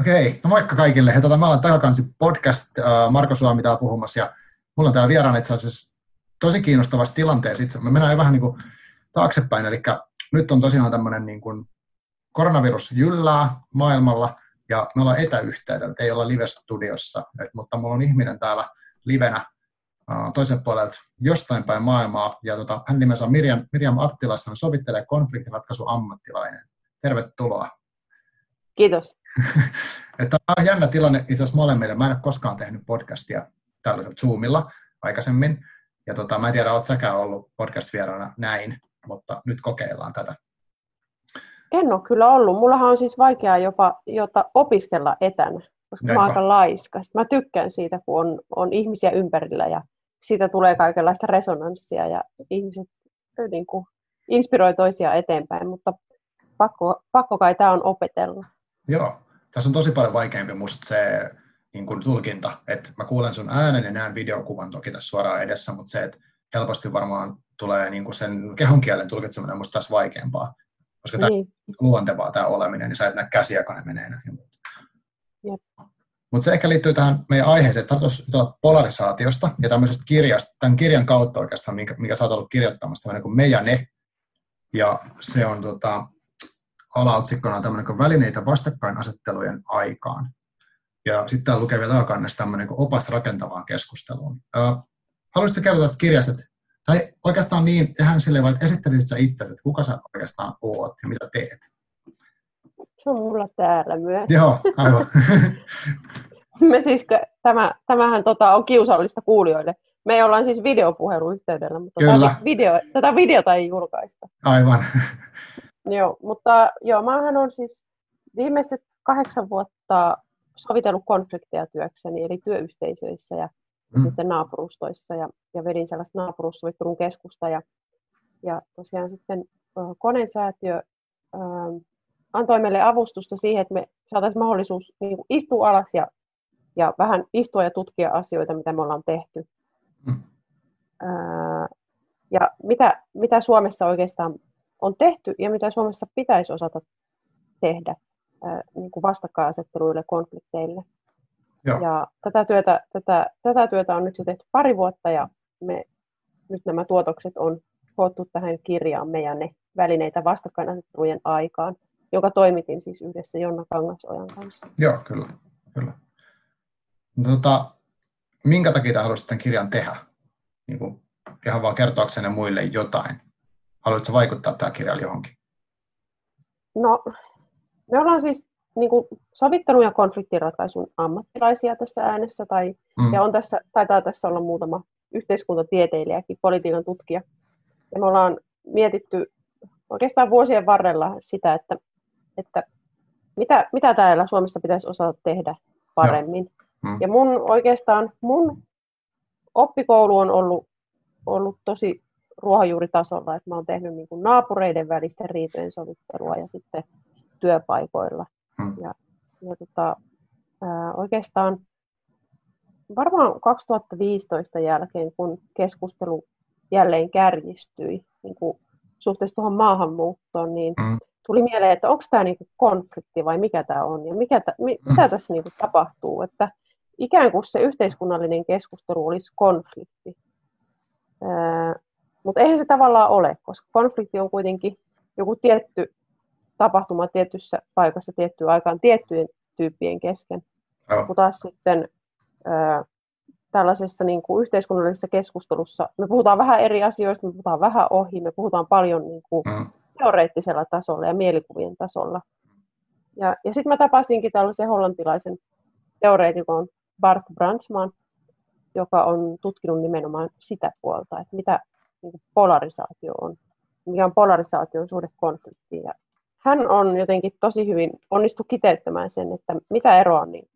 Okei, no moikka kaikille. He, tota, me ollaan Takakansi podcast, uh, Marko Suomi täällä puhumassa ja mulla on täällä vieraana itse asiassa tosi kiinnostavassa tilanteessa. Itse. Me mennään jo vähän niin kuin taaksepäin, eli nyt on tosiaan tämmöinen niin kuin koronavirus jyllää maailmalla ja me ollaan etäyhteydellä, ei olla live-studiossa, et, mutta mulla on ihminen täällä livenä uh, toisen puolelta jostain päin maailmaa ja tota, hän nimensä on Mirjam, Mirjam Attilas, hän sovittelee konfliktiratkaisuammattilainen. Tervetuloa. Kiitos. Tämä on jännä tilanne itse asiassa molemmille. Mä en ole koskaan tehnyt podcastia tällaisella Zoomilla aikaisemmin. Ja tota, mä en tiedä, oletko säkään ollut podcast-vieraana näin, mutta nyt kokeillaan tätä. En ole kyllä ollut. Mullahan on siis vaikeaa jopa jota opiskella etänä, koska Näinpä. mä oon aika laiska. Sitten mä tykkään siitä, kun on, on ihmisiä ympärillä ja siitä tulee kaikenlaista resonanssia ja ihmiset niin kuin, inspiroi toisia eteenpäin, mutta pakko, pakko kai tämä on opetella. Joo, tässä on tosi paljon vaikeampi musta se niin kuin tulkinta, että mä kuulen sun äänen ja näen videokuvan toki tässä suoraan edessä, mutta se, että helposti varmaan tulee niin kuin sen kehon kielen tulkitseminen musta tässä vaikeampaa, koska niin. tämä on luontevaa tämä oleminen, niin sä et näe käsiä, kun ne menee näin. Mutta se ehkä liittyy tähän meidän aiheeseen, että tarkoitus polarisaatiosta ja tämmöisestä kirjasta, tämän kirjan kautta oikeastaan, mikä, mikä sä oot ollut kirjoittamassa, tämmöinen kuin Me ja ne. Ja se on tota, alaotsikkona tämmöinen kuin välineitä vastakkainasettelujen aikaan. Ja sitten täällä lukee vielä takannessa tämmöinen kuin opas rakentavaan keskusteluun. haluaisitko kertoa tästä kirjasta, että, tai oikeastaan niin, tehdään silleen, että esittelisit sä itse, että kuka sä oikeastaan oot ja mitä teet? Se on mulla täällä myös. Joo, aivan. Me siis, tämä, tämähän tota, on kiusallista kuulijoille. Me ollaan siis videopuheluyhteydellä, mutta Kyllä. Tätä, video, tätä videota ei julkaista. Aivan. Joo, mutta joo, maahan on siis viimeiset kahdeksan vuotta sovitellut konflikteja työkseni, eli työyhteisöissä ja mm. sitten naapurustoissa, ja, ja vedin sellaista naapurussovittelun keskusta, ja, ja tosiaan sitten Konen säätiö äh, antoi meille avustusta siihen, että me saataisiin mahdollisuus niin kuin istua alas ja, ja vähän istua ja tutkia asioita, mitä me ollaan tehty. Mm. Äh, ja mitä, mitä Suomessa oikeastaan on tehty ja mitä Suomessa pitäisi osata tehdä niin kuin vastakkainasetteluille, konflikteille. Joo. Ja tätä työtä, tätä, tätä työtä on nyt jo tehty pari vuotta ja me, nyt nämä tuotokset on koottu tähän kirjaan meidän ne välineitä vastakkainasettelujen aikaan, joka toimitin siis yhdessä Jonna Kangasojan kanssa. Joo, kyllä. kyllä. Tota, minkä takia haluaisit tämän kirjan tehdä? Niin kuin, ihan vaan kertoaksenne muille jotain. Haluatko vaikuttaa tämä kirjailija johonkin? No, me ollaan siis niin kuin sovittelun ja konfliktiratkaisun ammattilaisia tässä äänessä, tai, mm. ja on tässä, taitaa tässä olla muutama yhteiskuntatieteilijäkin, politiikan tutkija. Ja me ollaan mietitty oikeastaan vuosien varrella sitä, että, että mitä, mitä täällä Suomessa pitäisi osata tehdä paremmin. Mm. Ja mun oikeastaan mun oppikoulu on ollut, ollut tosi ruohonjuuritasolla, että mä oon tehnyt niin kuin naapureiden välisten riitojen sovittelua ja sitten työpaikoilla. Hmm. Ja, ja tota, ää, oikeastaan varmaan 2015 jälkeen, kun keskustelu jälleen kärjistyi niin kuin suhteessa tuohon maahanmuuttoon, niin hmm. tuli mieleen, että onko tämä niinku konflikti vai mikä tämä on ja mikä t- mi- hmm. mitä tässä niinku tapahtuu. Että ikään kuin se yhteiskunnallinen keskustelu olisi konflikti. Ää, mutta eihän se tavallaan ole, koska konflikti on kuitenkin joku tietty tapahtuma tietyssä paikassa tiettyyn aikaan tiettyjen tyyppien kesken. Oh. Kun taas sitten ää, tällaisessa niin kuin yhteiskunnallisessa keskustelussa me puhutaan vähän eri asioista, me puhutaan vähän ohi, me puhutaan paljon niin kuin mm. teoreettisella tasolla ja mielikuvien tasolla. Ja, ja sitten mä tapasinkin tällaisen hollantilaisen teoreetikon Bart Brandsman, joka on tutkinut nimenomaan sitä puolta, että mitä niin kuin polarisaatio on, mikä on polarisaation suhde konfliktiin. Ja hän on jotenkin tosi hyvin onnistu kiteyttämään sen, että mitä eroa on niin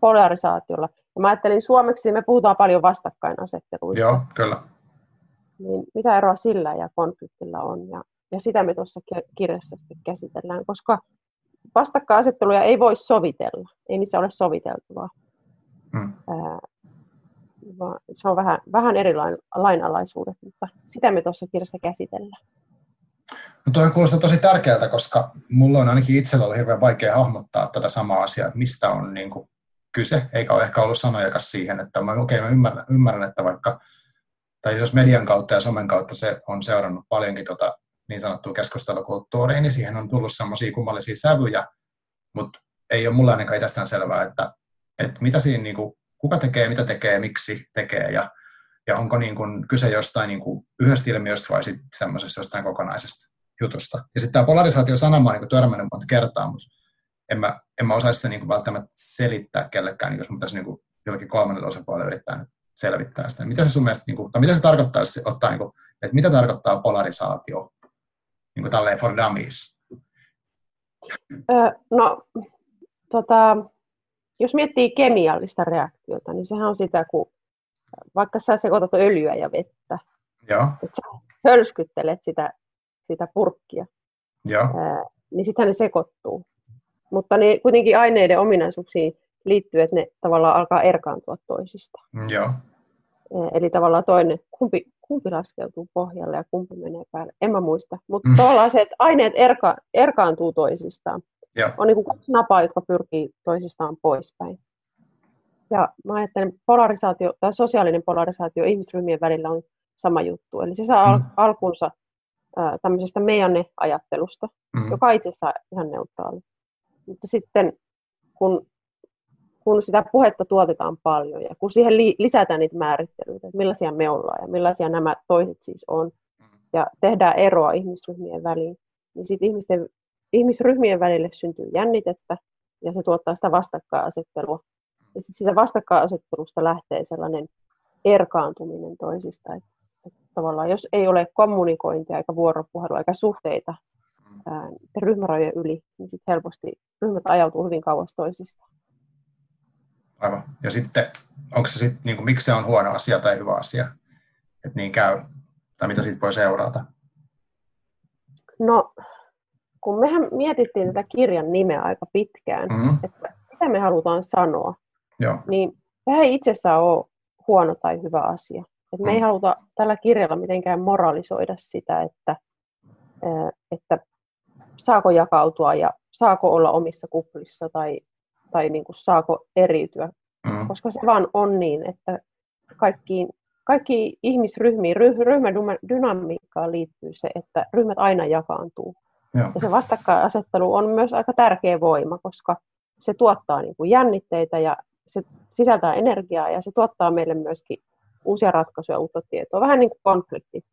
polarisaatiolla. Ja mä ajattelin suomeksi, me puhutaan paljon vastakkainasetteluista. Joo, kyllä. Niin mitä eroa sillä ja konfliktilla on. Ja, ja sitä me tuossa kirjassa käsitellään, koska vastakkainasetteluja ei voi sovitella. Ei niissä ole soviteltavaa. Hmm. Ää, se on vähän, vähän eri lain, lainalaisuudet, mutta sitä me tuossa kirjassa käsitellään. No tuohon kuulostaa tosi tärkeältä, koska mulla on ainakin itsellä ollut hirveän vaikea hahmottaa tätä samaa asiaa, että mistä on niin kuin kyse, eikä ole ehkä ollut sanojakas siihen, että mä, okei, okay, mä ymmärrän, ymmärrän, että vaikka, tai jos median kautta ja somen kautta se on seurannut paljonkin tota niin sanottua keskustelukulttuuria, niin siihen on tullut semmoisia kummallisia sävyjä, mutta ei ole mulle ainakaan itsestään selvää, että, että mitä siinä, niin kuin, kuka tekee, mitä tekee, miksi tekee ja, ja onko niin kuin, kyse jostain niin kuin, yhdestä ilmiöstä vai sitten jostain kokonaisesta jutusta. Ja sitten tämä polarisaatio-sana oon niin törmännyt monta kertaa, mutta en mä, en mä osaa sitä niin kuin välttämättä selittää kellekään, jos mun pitäisi niin kuin jollekin kolmannelle osapuolelle yrittää selvittää sitä. Mitä se sun mielestä, niin kuin, tai mitä se tarkoittaa, jos ottaa, niin kuin, että mitä tarkoittaa polarisaatio niin kuin tälleen for dummies? Öö, no, tota, jos miettii kemiallista reaktiota, niin sehän on sitä, kun vaikka sä sekoitat öljyä ja vettä, Joo. että sä hölskyttelet sitä, sitä purkkia, Joo. Ää, niin sitten ne sekoittuu. Mutta ne kuitenkin aineiden ominaisuuksiin liittyy, että ne tavallaan alkaa erkaantua toisistaan. Joo. Eli tavallaan toinen, kumpi, kumpi laskeutuu pohjalle ja kumpi menee päälle. En mä muista. Mutta mm. tavallaan se, että aineet erka, erkaantuu toisistaan. Joo. On niin kuin kaksi napaa, jotka pyrkii toisistaan poispäin. Ja mä ajattelen, polarisaatio tai sosiaalinen polarisaatio ihmisryhmien välillä on sama juttu. Eli se saa mm. alkunsa ää, tämmöisestä mejanne-ajattelusta, mm. joka on itse asiassa ihan neutraali. Mutta sitten kun, kun sitä puhetta tuotetaan paljon ja kun siihen li, lisätään niitä määrittelyitä, että millaisia me ollaan ja millaisia nämä toiset siis on, ja tehdään eroa ihmisryhmien väliin, niin sitten ihmisten, ihmisryhmien välille syntyy jännitettä ja se tuottaa sitä vastakkainasettelua. Ja sitten siitä vastakkainasettelusta lähtee sellainen erkaantuminen toisista. Että, että tavallaan jos ei ole kommunikointia eikä vuoropuhelua eikä suhteita ää, ryhmärajojen yli, niin sitten helposti ryhmät ajautuu hyvin kauas toisistaan. Aivan. Ja sitten, onko se sitten, niin kuin, miksi se on huono asia tai hyvä asia, että niin käy, tai mitä siitä voi seurata? No, kun mehän mietittiin tätä kirjan nimeä aika pitkään, mm-hmm. että mitä me halutaan sanoa, Joo. niin sehän ei itsessään ole huono tai hyvä asia. Et me mm. ei haluta tällä kirjalla mitenkään moralisoida sitä, että, että saako jakautua ja saako olla omissa kuplissa tai, tai niin kuin saako eriytyä. Mm. Koska se vaan on niin, että kaikkiin, kaikki ihmisryhmiin, ryhmädynamiikkaan liittyy se, että ryhmät aina jakaantuu. Joo. Ja se vastakkainasettelu on myös aika tärkeä voima, koska se tuottaa niin kuin jännitteitä ja se sisältää energiaa ja se tuottaa meille myöskin uusia ratkaisuja, uutta tietoa. Vähän niin kuin konflikti.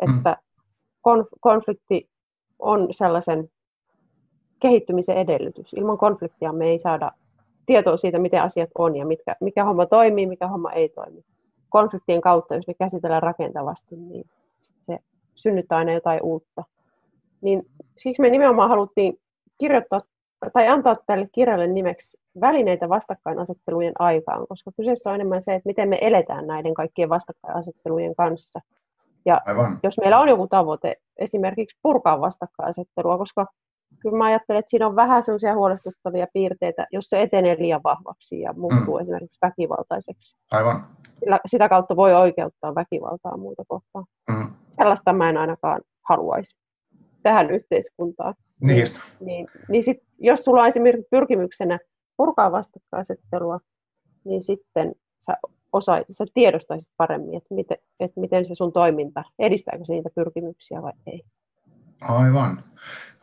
Että konf- konflikti on sellaisen kehittymisen edellytys. Ilman konfliktia me ei saada tietoa siitä, miten asiat on ja mitkä, mikä homma toimii, mikä homma ei toimi. Konfliktien kautta, jos ne käsitellään rakentavasti, niin se synnyttää aina jotain uutta. Niin siksi me nimenomaan haluttiin kirjoittaa tai antaa tälle kirjalle nimeksi välineitä vastakkainasettelujen aikaan, koska kyseessä on enemmän se, että miten me eletään näiden kaikkien vastakkainasettelujen kanssa. Ja Aivan. jos meillä on joku tavoite, esimerkiksi purkaa vastakkainasettelua, koska kyllä mä ajattelen, että siinä on vähän sellaisia huolestuttavia piirteitä, jos se etenee liian vahvaksi ja muuttuu mm. esimerkiksi väkivaltaiseksi. Aivan. Sillä, sitä kautta voi oikeuttaa väkivaltaa muuta kohtaan. Mm. Sellaista mä en ainakaan haluaisi tähän yhteiskuntaan. Niin. Niin, niin sit, jos sulla on esimerkiksi pyrkimyksenä purkaa vastakkainasettelua, niin sitten sä, osait, sä tiedostaisit paremmin, että miten, että miten se sun toiminta, edistääkö se niitä pyrkimyksiä vai ei. Aivan.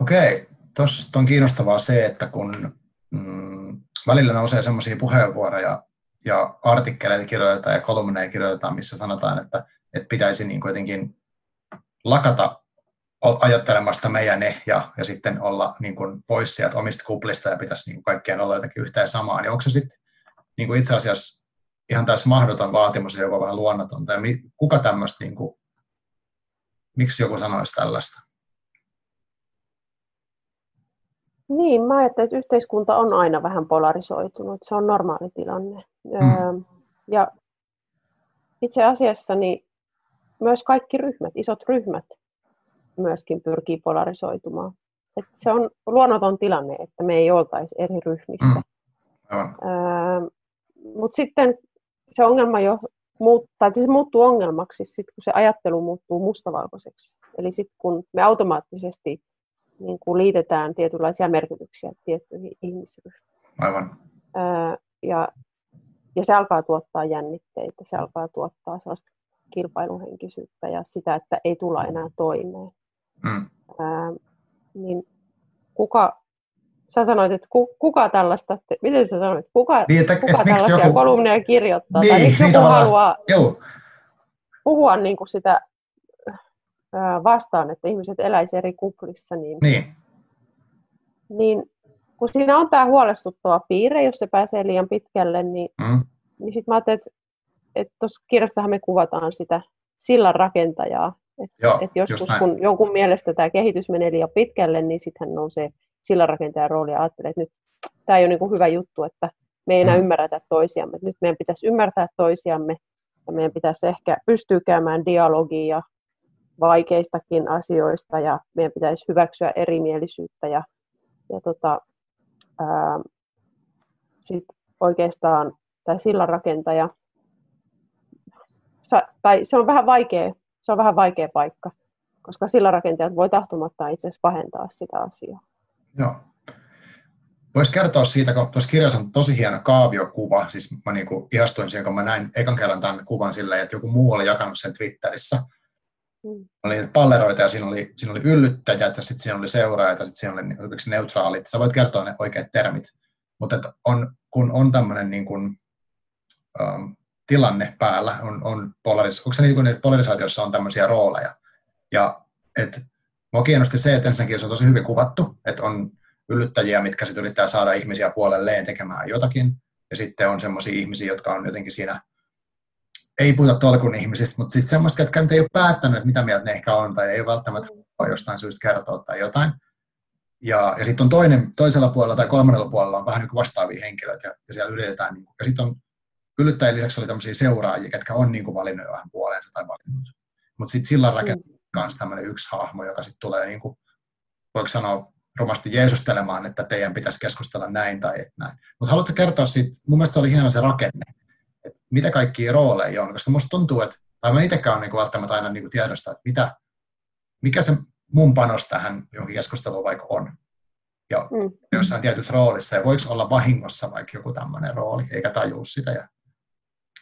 Okei, tuossa on kiinnostavaa se, että kun mm, välillä nousee sellaisia puheenvuoroja ja artikkeleita kirjoitetaan ja kolumneja kirjoitetaan, missä sanotaan, että, että pitäisi niin kuitenkin lakata ajattelemasta meidän ne ja, ja sitten olla niin kuin pois sieltä omista kuplista ja pitäisi niin kuin kaikkien olla jotenkin yhtä ja samaa, niin onko se sitten niin kuin itse asiassa ihan täysin mahdoton vaatimus ja jopa vähän luonnotonta, ja kuka tämmöistä, niin kuin, miksi joku sanoisi tällaista? Niin, mä ajattelen, että yhteiskunta on aina vähän polarisoitunut, se on normaali tilanne. Mm. Ja itse asiassa niin myös kaikki ryhmät, isot ryhmät, myöskin pyrkii polarisoitumaan. Et se on luonnoton tilanne, että me ei oltaisi eri ryhmissä. Mm. Öö, Mutta sitten se ongelma jo muuttaa, se muuttuu ongelmaksi sit, kun se ajattelu muuttuu mustavalkoiseksi. Eli sitten kun me automaattisesti niin kuin liitetään tietynlaisia merkityksiä tiettyihin ihmisryhmiin. Aivan. Ää, ja, ja se alkaa tuottaa jännitteitä, se alkaa tuottaa sellaista kilpailuhenkisyyttä ja sitä, että ei tulla enää toimeen. Mm. Ää, niin kuka, sä sanoit, että kuka tällaista, miten sä sanoit, kuka, niin, että, kuka että tällaisia joku... kolumneja kirjoittaa, niin, tai miksi niin joku haluaa joo. puhua niin kuin sitä vastaan, että ihmiset eläisivät eri kuplissa, niin, niin. niin kun siinä on tämä huolestuttava piirre, jos se pääsee liian pitkälle, niin, mm. niin sitten mä ajattelin, että, että tuossa kirjassahan me kuvataan sitä sillan rakentajaa. Että et joskus kun jonkun mielestä tämä kehitys menee liian pitkälle, niin sitten hän nousee sillanrakentajan rooli ja ajattelee, että nyt tämä ei ole niin kuin hyvä juttu, että me ei enää mm. ymmärretä toisiamme. Nyt meidän pitäisi ymmärtää toisiamme ja meidän pitäisi ehkä pystyä käymään dialogia vaikeistakin asioista ja meidän pitäisi hyväksyä erimielisyyttä ja, ja tota, ää, sit oikeastaan tämä sillanrakentaja, tai se on vähän vaikea, se on vähän vaikea paikka, koska sillanrakentajat voi tahtomattaan itse asiassa pahentaa sitä asiaa. Joo. Voisi kertoa siitä, kun tuossa kirjassa on tosi hieno kaaviokuva, siis mä niin ihastuin siihen, kun mä näin ekan kerran tämän kuvan silleen, että joku muu oli jakanut sen Twitterissä, Mm. Oli palleroita ja siinä oli, siinä oli yllyttäjät ja sitten siinä oli seuraajat ja sitten siinä oli yksi neutraalit. Sä voit kertoa ne oikeat termit. Mutta on, kun on tämmöinen niin kuin, um, tilanne päällä, on, on polaris, onko se niin kuin, että polarisaatiossa on tämmöisiä rooleja. Ja et, mua kiinnosti se, että ensinnäkin se on tosi hyvin kuvattu, että on yllyttäjiä, mitkä sitten yrittää saada ihmisiä puolelleen tekemään jotakin. Ja sitten on semmoisia ihmisiä, jotka on jotenkin siinä ei puhuta tolkun ihmisistä, mutta siis semmoista, jotka nyt ei ole päättänyt, että mitä mieltä ne ehkä on, tai ei välttämättä ole jostain syystä kertoa tai jotain. Ja, ja sitten on toinen, toisella puolella tai kolmannella puolella on vähän niin kuin vastaavia henkilöitä, ja, ja siellä yritetään, niin kuin, ja sitten on yllättäjien lisäksi oli tämmöisiä seuraajia, jotka on niin kuin valinnut jo vähän puoleensa tai valinnut. Mutta sitten sillä rakentuu mm. myös tämmöinen yksi hahmo, joka sitten tulee, niin kuin, voiko sanoa, romasti jeesustelemaan, että teidän pitäisi keskustella näin tai et näin. Mutta haluatko kertoa siitä, mun mielestä se oli hieno se rakenne, että mitä kaikkia rooleja on, koska musta tuntuu, että, tai mä itsekään on niin kuin välttämättä aina niin kuin tiedosta, että mitä, mikä se mun panos tähän johonkin keskusteluun vaikka on. Ja mm. jossain tietyssä roolissa, ja voiko olla vahingossa vaikka joku tämmöinen rooli, eikä tajuu sitä. Ja...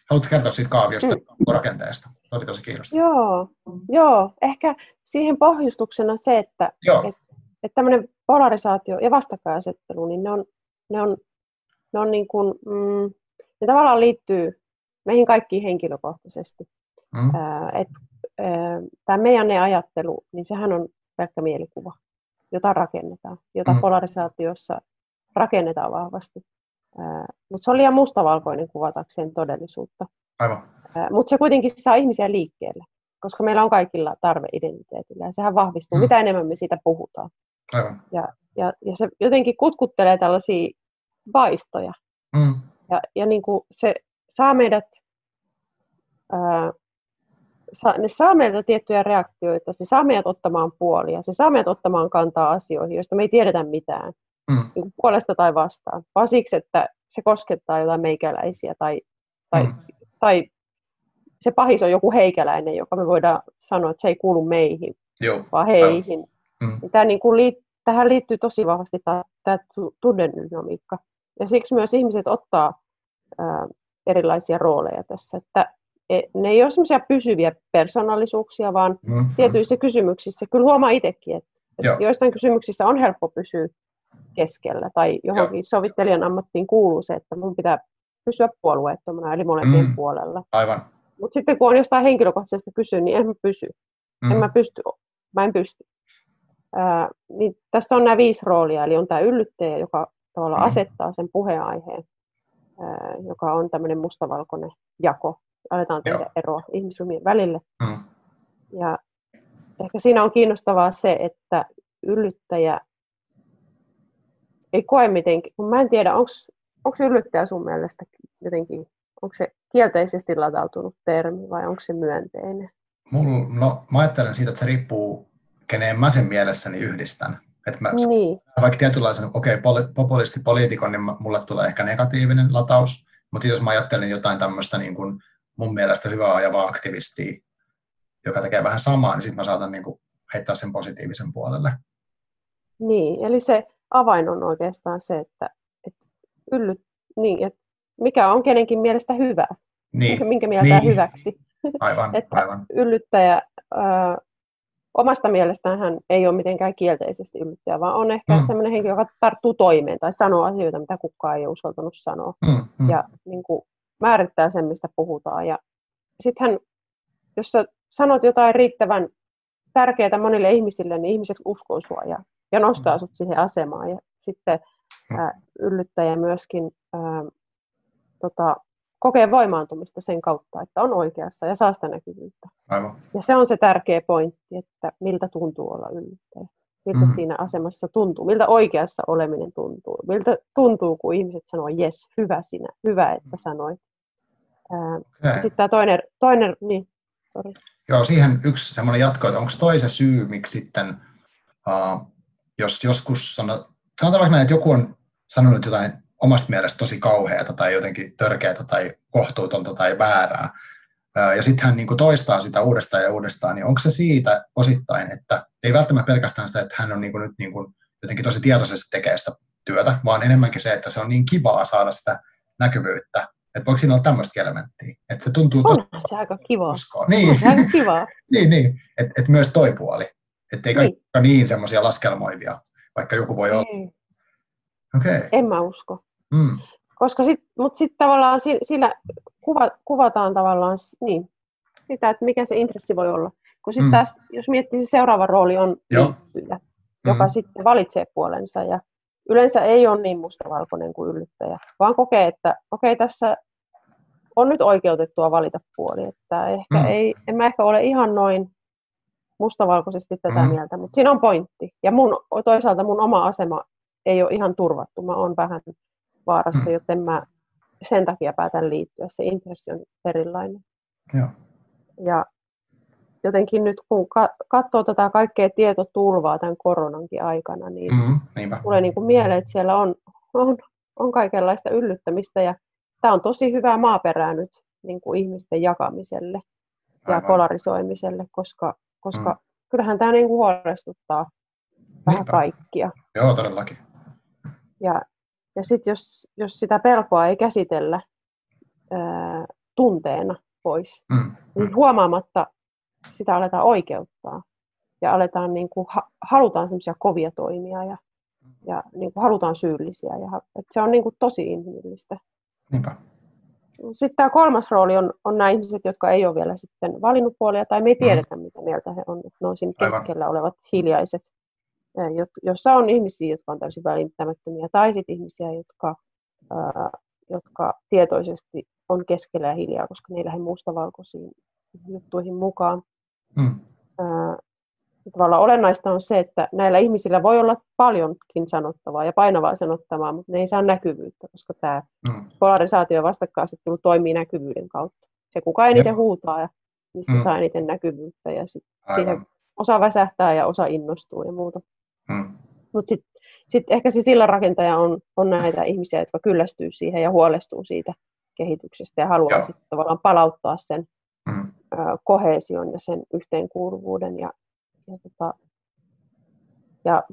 Haluatko kertoa siitä kaaviosta mm. rakenteesta? Se oli tosi kiinnostavaa. Joo, joo, ehkä siihen pohjustuksena se, että et, et tämmöinen polarisaatio ja vastakkainasettelu, niin ne on, ne on, ne on niin kuin, mm, ne tavallaan liittyy meihin kaikkiin henkilökohtaisesti. Mm. Tämä meidän ne ajattelu, niin sehän on pelkkä mielikuva, jota rakennetaan, jota mm. polarisaatiossa rakennetaan vahvasti. Mutta se on liian mustavalkoinen kuvatakseen todellisuutta. Mutta se kuitenkin saa ihmisiä liikkeelle, koska meillä on kaikilla tarve identiteetille ja sehän vahvistuu, mm. mitä enemmän me siitä puhutaan. Aivan. Ja, ja, ja se jotenkin kutkuttelee tällaisia vaistoja. Mm. Ja, ja niin kuin se saa meidät, ää, sa, ne saa meiltä tiettyjä reaktioita, se saa meidät ottamaan puolia, se saa meidät ottamaan kantaa asioihin, joista me ei tiedetä mitään, mm. niin puolesta tai vastaan, vaan siksi, että se koskettaa jotain meikäläisiä tai, tai, mm. tai se pahis on joku heikäläinen, joka me voidaan sanoa, että se ei kuulu meihin, Joo. vaan heihin. Mm. Tämä niin kuin liit, tähän liittyy tosi vahvasti tämä, tämä tunnedynamiikka. Ja siksi myös ihmiset ottaa ää, erilaisia rooleja tässä. Että e, ne ei ole semmoisia pysyviä persoonallisuuksia, vaan mm-hmm. tietyissä kysymyksissä, kyllä huomaa itsekin, että, että joistain kysymyksissä on helppo pysyä keskellä, tai johonkin Joo. sovittelijan ammattiin kuuluu se, että mun pitää pysyä puolueettomana, eli molempien mm. puolella. Aivan. Mutta sitten kun on jostain henkilökohtaisesta kysyä, niin en mä pysy. Mm. En mä pysty. Mä en pysty. Ää, niin tässä on nämä viisi roolia, eli on tämä yllyttäjä, joka tavallaan mm. asettaa sen puheenaiheen, joka on tämmöinen mustavalkoinen jako. Aletaan tehdä Joo. eroa ihmisryhmien välille. Mm. Ja ehkä siinä on kiinnostavaa se, että yllyttäjä ei koe mitenkään, kun mä en tiedä, onko yllyttäjä sun mielestä jotenkin, onko se kielteisesti latautunut termi vai onko se myönteinen? Mulla, no, mä ajattelen siitä, että se riippuu, keneen mä sen mielessäni yhdistän. Että mä, niin. Vaikka tietynlaisen, okei, okay, populisti poliitikon, niin mulle tulee ehkä negatiivinen lataus, mutta jos mä ajattelen jotain tämmöistä niin kuin mun mielestä hyvää ajavaa aktivistia, joka tekee vähän samaa, niin sitten mä saatan niin kuin heittää sen positiivisen puolelle. Niin, eli se avain on oikeastaan se, että, että, yllyt, niin, että mikä on kenenkin mielestä hyvää, niin. minkä mieltää niin. hyväksi. Aivan, että aivan. yllyttäjä ää, omasta mielestään hän ei ole mitenkään kielteisesti yllyttäjä, vaan on ehkä mm. sellainen henkilö, joka tarttuu toimeen tai sanoo asioita, mitä kukaan ei ole uskaltanut sanoa. Mm, mm. Ja niin kuin, määrittää sen, mistä puhutaan. Ja sitten jos sä sanot jotain riittävän tärkeää monille ihmisille, niin ihmiset uskoo sua ja, ja nostaa mm. sut siihen asemaan. Ja sitten mm. ää, yllyttäjä myöskin ää, tota, kokee voimaantumista sen kautta, että on oikeassa ja saa sitä näkyvyyttä. Aivan. Ja se on se tärkeä pointti, että miltä tuntuu olla yllyttäjä. Miltä mm. siinä asemassa tuntuu, miltä oikeassa oleminen tuntuu. Miltä tuntuu, kun ihmiset sanoo, jes, hyvä sinä, hyvä, että sanoit. Okay. Sitten tämä toinen, toinen niin, sorry. Joo, siihen yksi semmoinen jatko, että onko toi se syy, miksi sitten, uh, jos joskus sanot, sanotaan vaikka näin, että joku on sanonut jotain omasta mielestä tosi kauheata tai jotenkin törkeätä tai kohtuutonta tai väärää, ja sitten hän niin toistaa sitä uudestaan ja uudestaan, niin onko se siitä osittain, että ei välttämättä pelkästään sitä, että hän on niin kuin nyt niin kuin jotenkin tosi tietoisesti tekee sitä työtä, vaan enemmänkin se, että se on niin kivaa saada sitä näkyvyyttä, että voiko siinä olla tämmöistä elementtiä? Että se tuntuu tosi... On se aika kivaa. Uskoa. Niin. Se aika kivaa. niin, niin. Että et myös toi puoli. Että ei kaikki niin, niin semmoisia laskelmoivia, vaikka joku voi olla. Okei. Okay. En mä usko. Mm. Koska sit, mutta sitten tavallaan sillä kuva, kuvataan tavallaan niin, sitä, että mikä se intressi voi olla. Kun sitten mm. taas, jos miettii, se seuraava rooli on liittyjä, joka mm. sitten valitsee puolensa. Ja yleensä ei ole niin mustavalkoinen kuin yllyttäjä, vaan kokee, että okei, okay, tässä on nyt oikeutettua valita puoli. Että ehkä mm. ei, en mä ehkä ole ihan noin mustavalkoisesti tätä mm. mieltä, mutta siinä on pointti. Ja mun, toisaalta mun oma asema ei ole ihan turvattu. Mä oon vähän vaarassa, mm. joten mä sen takia päätän liittyä. Se intressi on erilainen. Joo. Ja jotenkin nyt kun katsoo tätä kaikkea tietotulvaa tämän koronankin aikana, niin mm, tulee niin kuin mieleen, että siellä on, on, on kaikenlaista yllyttämistä ja tämä on tosi hyvää maaperää nyt niin kuin ihmisten jakamiselle ja Aivan. polarisoimiselle, koska, koska mm. kyllähän tämä niin huolestuttaa vähän Niinpä. kaikkia. Joo, todellakin. Ja, ja sitten jos, jos sitä pelkoa ei käsitellä ää, tunteena pois, mm. niin huomaamatta sitä aletaan oikeuttaa ja aletaan niin kuin, halutaan semmoisia kovia toimia ja, ja niin kuin, halutaan syyllisiä. Ja, että se on niin kuin, tosi inhimillistä. Niinpä. Sitten tämä kolmas rooli on, on nämä ihmiset, jotka ei ole vielä sitten valinnut puolia tai me ei mm. tiedetä, mm. mitä mieltä he on. Ne on siinä keskellä Aivan. olevat hiljaiset, jossa on ihmisiä, jotka on täysin välintämättömiä, tai sitten ihmisiä, jotka, ää, jotka tietoisesti on keskellä ja hiljaa, koska ne ei lähde mustavalkoisiin juttuihin mukaan. Mm. Tavallaan olennaista on se, että näillä ihmisillä voi olla paljonkin sanottavaa ja painavaa sanottavaa, mutta ne ei saa näkyvyyttä, koska tämä mm. polarisaatio ja vastakkainasettelu toimii näkyvyyden kautta. Se, kuka eniten Jep. huutaa, ja se mm. saa eniten näkyvyyttä ja sit siihen osa väsähtää ja osa innostuu ja muuta. Mm. Mutta sitten sit ehkä se sillanrakentaja on, on näitä ihmisiä, jotka kyllästyy siihen ja huolestuu siitä kehityksestä ja haluaa sitten tavallaan palauttaa sen mm. kohesion ja sen yhteenkuuluvuuden. Ja, ja, tota, ja,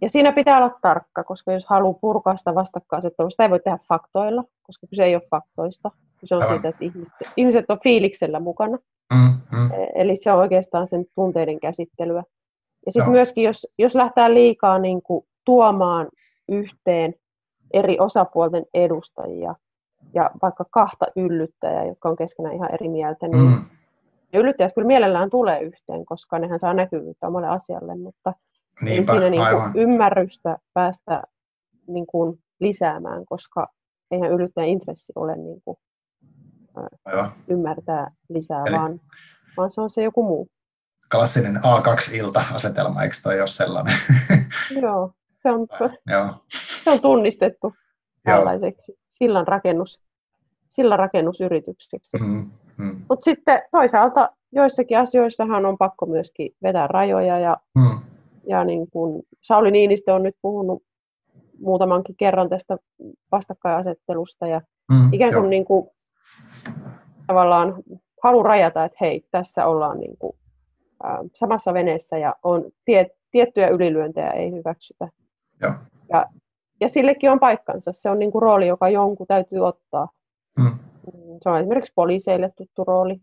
ja siinä pitää olla tarkka, koska jos haluaa purkaa sitä vastakkainasettelua, sitä ei voi tehdä faktoilla, koska kyse ei ole faktoista. Se on siitä, että ihmiset, ihmiset on fiiliksellä mukana. Mm, mm. E, eli se on oikeastaan sen tunteiden käsittelyä. Ja sitten myöskin, jos, jos lähtee liikaa niin kuin, tuomaan yhteen eri osapuolten edustajia, ja vaikka kahta yllyttäjää, jotka on keskenään ihan eri mieltä, niin mm. Yllyttäjät kyllä mielellään tulee yhteen, koska nehän saa näkyvyyttä omalle asialle, mutta Niinpä, ei siinä niin kuin ymmärrystä päästä niin kuin lisäämään, koska eihän yllyttäjän intressi ole niin kuin, ymmärtää lisää, Eli... vaan, vaan se on se joku muu. Klassinen A2-ilta-asetelma, eikö toi ole sellainen? Joo, se on, Joo. Se on tunnistettu tällaiseksi sillan, rakennus, sillan rakennusyritykseksi. Mm, mm. Mutta sitten toisaalta joissakin asioissahan on pakko myöskin vetää rajoja ja, mm. ja niin kun Sauli Niinistö on nyt puhunut muutamankin kerran tästä vastakkainasettelusta ja mm, ikään kuin, niin kuin tavallaan halu rajata, että hei, tässä ollaan niin kuin, ä, samassa veneessä ja on tie, tiettyjä ylilyöntejä ei hyväksytä. Joo. Ja, ja sillekin on paikkansa. Se on niin kuin rooli, joka jonkun täytyy ottaa. Mm. Se on esimerkiksi poliiseille tuttu rooli.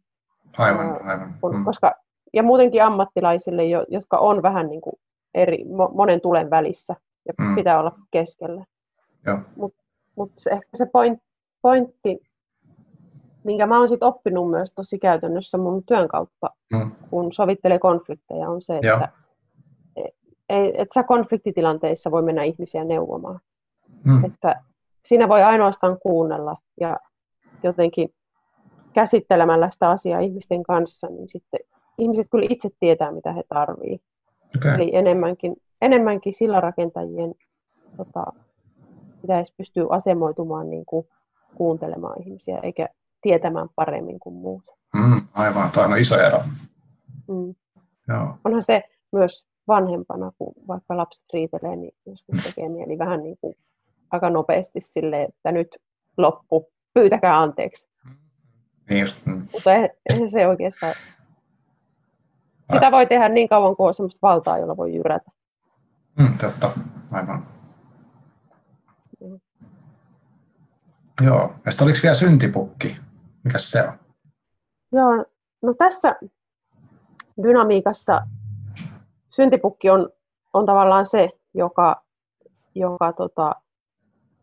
Aivan, aivan. Mm. Koska, ja muutenkin ammattilaisille, jotka on vähän niin kuin eri, monen tulen välissä ja mm. pitää olla keskellä. Mutta mut ehkä se point, pointti, minkä mä oon sit oppinut myös tosi käytännössä mun työn kautta, mm. kun sovittelee konflikteja, on se, että ei, et sä konfliktitilanteissa voi mennä ihmisiä neuvomaan. Mm. Että siinä voi ainoastaan kuunnella ja jotenkin käsittelemällä sitä asiaa ihmisten kanssa, niin sitten ihmiset kyllä itse tietää, mitä he tarvii. Okay. Eli enemmänkin, enemmänkin sillä rakentajien tota, pitäisi pystyä asemoitumaan niin kuin kuuntelemaan ihmisiä, eikä tietämään paremmin kuin muut. Mm, aivan, tuo on iso ero. Mm. Joo. Onhan se myös vanhempana, kun vaikka lapset riitelee, niin joskus tekee mieli vähän niin kuin aika nopeasti sille, että nyt loppu, pyytäkää anteeksi. Niin just, mm. Mutta eihän se oikeastaan... Sitä voi tehdä niin kauan, kuin on sellaista valtaa, jolla voi jyrätä. Mm, totta, aivan. Mm. Joo, ja sitten oliko vielä syntipukki? Mikä se on? Joo, no tässä dynamiikassa syntipukki on, on tavallaan se, joka, joka tota,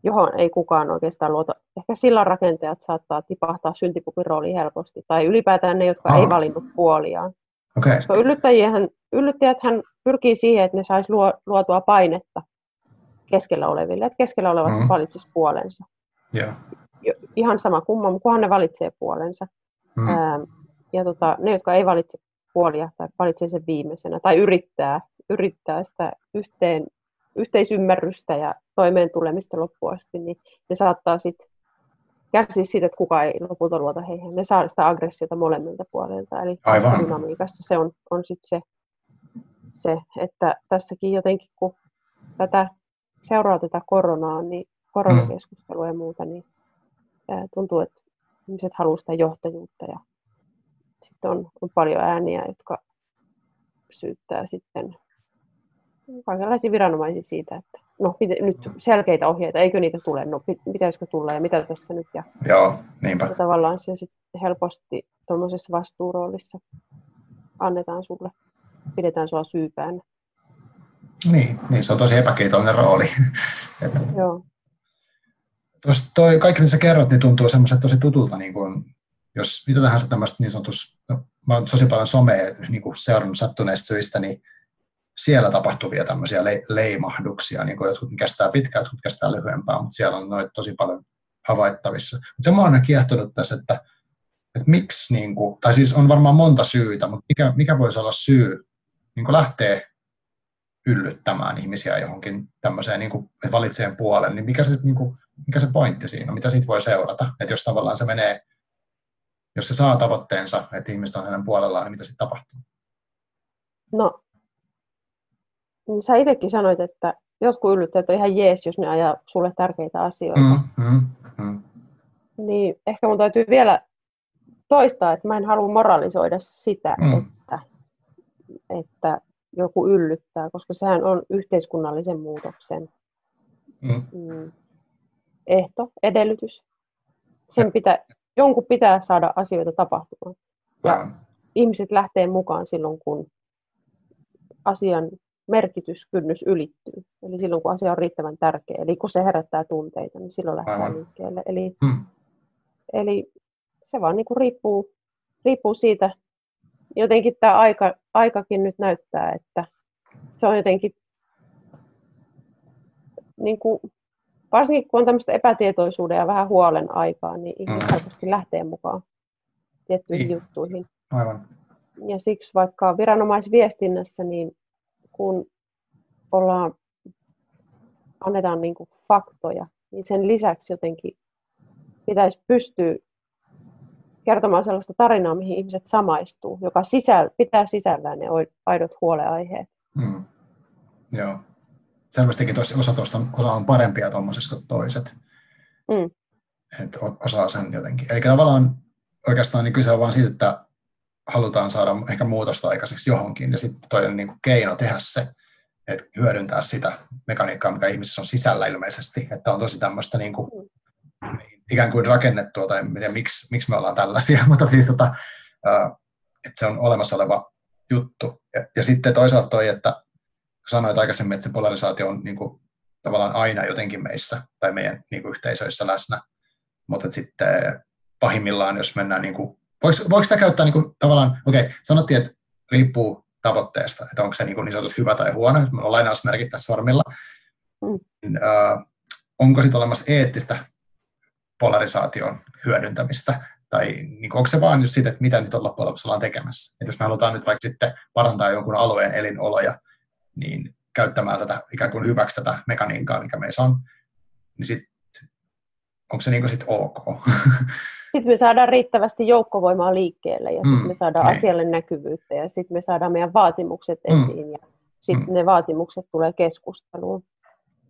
johon ei kukaan oikeastaan luota. Ehkä sillä rakentajat saattaa tipahtaa syntipukin rooliin helposti, tai ylipäätään ne, jotka Aha. ei valinnut puoliaan. Okay. Koska yllyttäjät hän pyrkii siihen, että ne saisi luotua painetta keskellä oleville, että keskellä olevat mm-hmm. valitsisi puolensa. Yeah. Ihan sama kumman, kunhan ne valitsee puolensa. Mm-hmm. Ja tota, ne, jotka ei valitse puolia tai valitsee sen viimeisenä tai yrittää, yrittää sitä yhteen, yhteisymmärrystä ja toimeen tulemista loppuun asti, niin ne saattaa sitten kärsiä siitä, että kukaan ei lopulta luota heihin. Ne saa sitä aggressiota molemmilta puolilta. Eli Aivan. dynamiikassa se on, on sitten se, se, että tässäkin jotenkin, kun tätä seuraa tätä koronaa, niin koronakeskustelua ja muuta, niin tuntuu, että ihmiset haluavat sitä johtajuutta ja sitten on, on paljon ääniä, jotka syyttää sitten kaikenlaisia viranomaisia siitä, että no nyt selkeitä ohjeita, eikö niitä tule, no pitäisikö tulla ja mitä tässä nyt. Ja, Joo, niinpä. Ja tavallaan se sitten helposti tuommoisessa vastuuroolissa annetaan sulle, pidetään sua syypään. Niin, niin, se on tosi epäkiitollinen rooli. että, Joo. Tos, toi, kaikki mitä sä kerrot, niin tuntuu semmoiset tosi tutulta, niin kuin, jos mitä tahansa tämmöistä niin sanotus, no, mä oon tosi paljon somea niin kuin seurannut sattuneista syistä, niin siellä tapahtuvia tämmöisiä le- leimahduksia, niin kuin jotkut kestää pitkään, jotkut kestää lyhyempää, mutta siellä on noita tosi paljon havaittavissa. Mutta se mua on kiehtonut tässä, että, että miksi, niin kuin, tai siis on varmaan monta syytä, mutta mikä, mikä voisi olla syy niin kuin lähtee yllyttämään ihmisiä johonkin tämmöiseen niin kuin valitseen puolen, niin mikä se, niin kuin, mikä se pointti siinä on, mitä siitä voi seurata, että jos tavallaan se menee, jos se saa tavoitteensa, että ihmiset on hänen puolellaan, niin mitä sitten tapahtuu? No niin sä itsekin sanoit, että jotkut yllyttäjät on ihan jees, jos ne ajaa sulle tärkeitä asioita. Mm, mm, mm. Niin ehkä mun täytyy vielä toistaa, että mä en halua moralisoida sitä, mm. että, että joku yllyttää, koska sehän on yhteiskunnallisen muutoksen mm. mm ehto, edellytys. Sen pitää, jonkun pitää saada asioita tapahtumaan. Ja mm. ihmiset lähtee mukaan silloin, kun asian merkityskynnys ylittyy. Eli silloin, kun asia on riittävän tärkeä, eli kun se herättää tunteita, niin silloin lähtee Aivan. liikkeelle. Eli, hmm. eli se vaan niin kuin riippuu, riippuu siitä, jotenkin tämä aika, aikakin nyt näyttää, että se on jotenkin, niin kuin, varsinkin kun on tämmöistä epätietoisuuden ja vähän huolen aikaa, niin ihmiset hmm. helposti lähtee mukaan tiettyihin niin. juttuihin. Aivan. Ja siksi vaikka viranomaisviestinnässä, niin kun ollaan, annetaan niin kuin faktoja, niin sen lisäksi jotenkin pitäisi pystyä kertomaan sellaista tarinaa, mihin ihmiset samaistuu, joka sisäl, pitää sisällään ne aidot huoleaiheet. Hmm. Joo. Selvästikin tosi, osa, tosta, osa on parempia tuommoisessa kuin toiset. Hmm. Että osaa sen jotenkin. Eli tavallaan oikeastaan niin kyse on vain siitä, että halutaan saada ehkä muutosta aikaiseksi johonkin, ja sitten toinen niin keino tehdä se, että hyödyntää sitä mekaniikkaa, mikä ihmisessä on sisällä ilmeisesti, että on tosi tämmöistä niin kuin, ikään kuin rakennettua, tai en tiedä, miksi, miksi me ollaan tällaisia, mutta siis tota, että se on olemassa oleva juttu. Ja, ja sitten toisaalta toi, että sanoit aikaisemmin, että se polarisaatio on niin kuin, tavallaan aina jotenkin meissä tai meidän niin kuin, yhteisöissä läsnä, mutta sitten pahimmillaan, jos mennään, niin kuin, voiko, voiko sitä käyttää niin kuin, tavallaan, okei, okay, sanottiin, että riippuu tavoitteesta, että onko se niin, kuin, niin sanotusti hyvä tai huono, jos on lainausmerkit tässä sormilla, mm. niin, äh, onko sitten olemassa eettistä polarisaation hyödyntämistä, tai niin kuin, onko se vaan just siitä, että mitä nyt on loppujen lopuksi ollaan tekemässä. Että jos me halutaan nyt vaikka sitten parantaa jonkun alueen elinoloja, niin käyttämään tätä ikään kuin hyväksi tätä mekaniikkaa, mikä meissä on, niin sit, onko se niin kuin sit ok? Sitten me saadaan riittävästi joukkovoimaa liikkeelle ja sitten mm, me saadaan niin. asialle näkyvyyttä ja sitten me saadaan meidän vaatimukset mm. esiin ja sitten mm. ne vaatimukset tulee keskusteluun.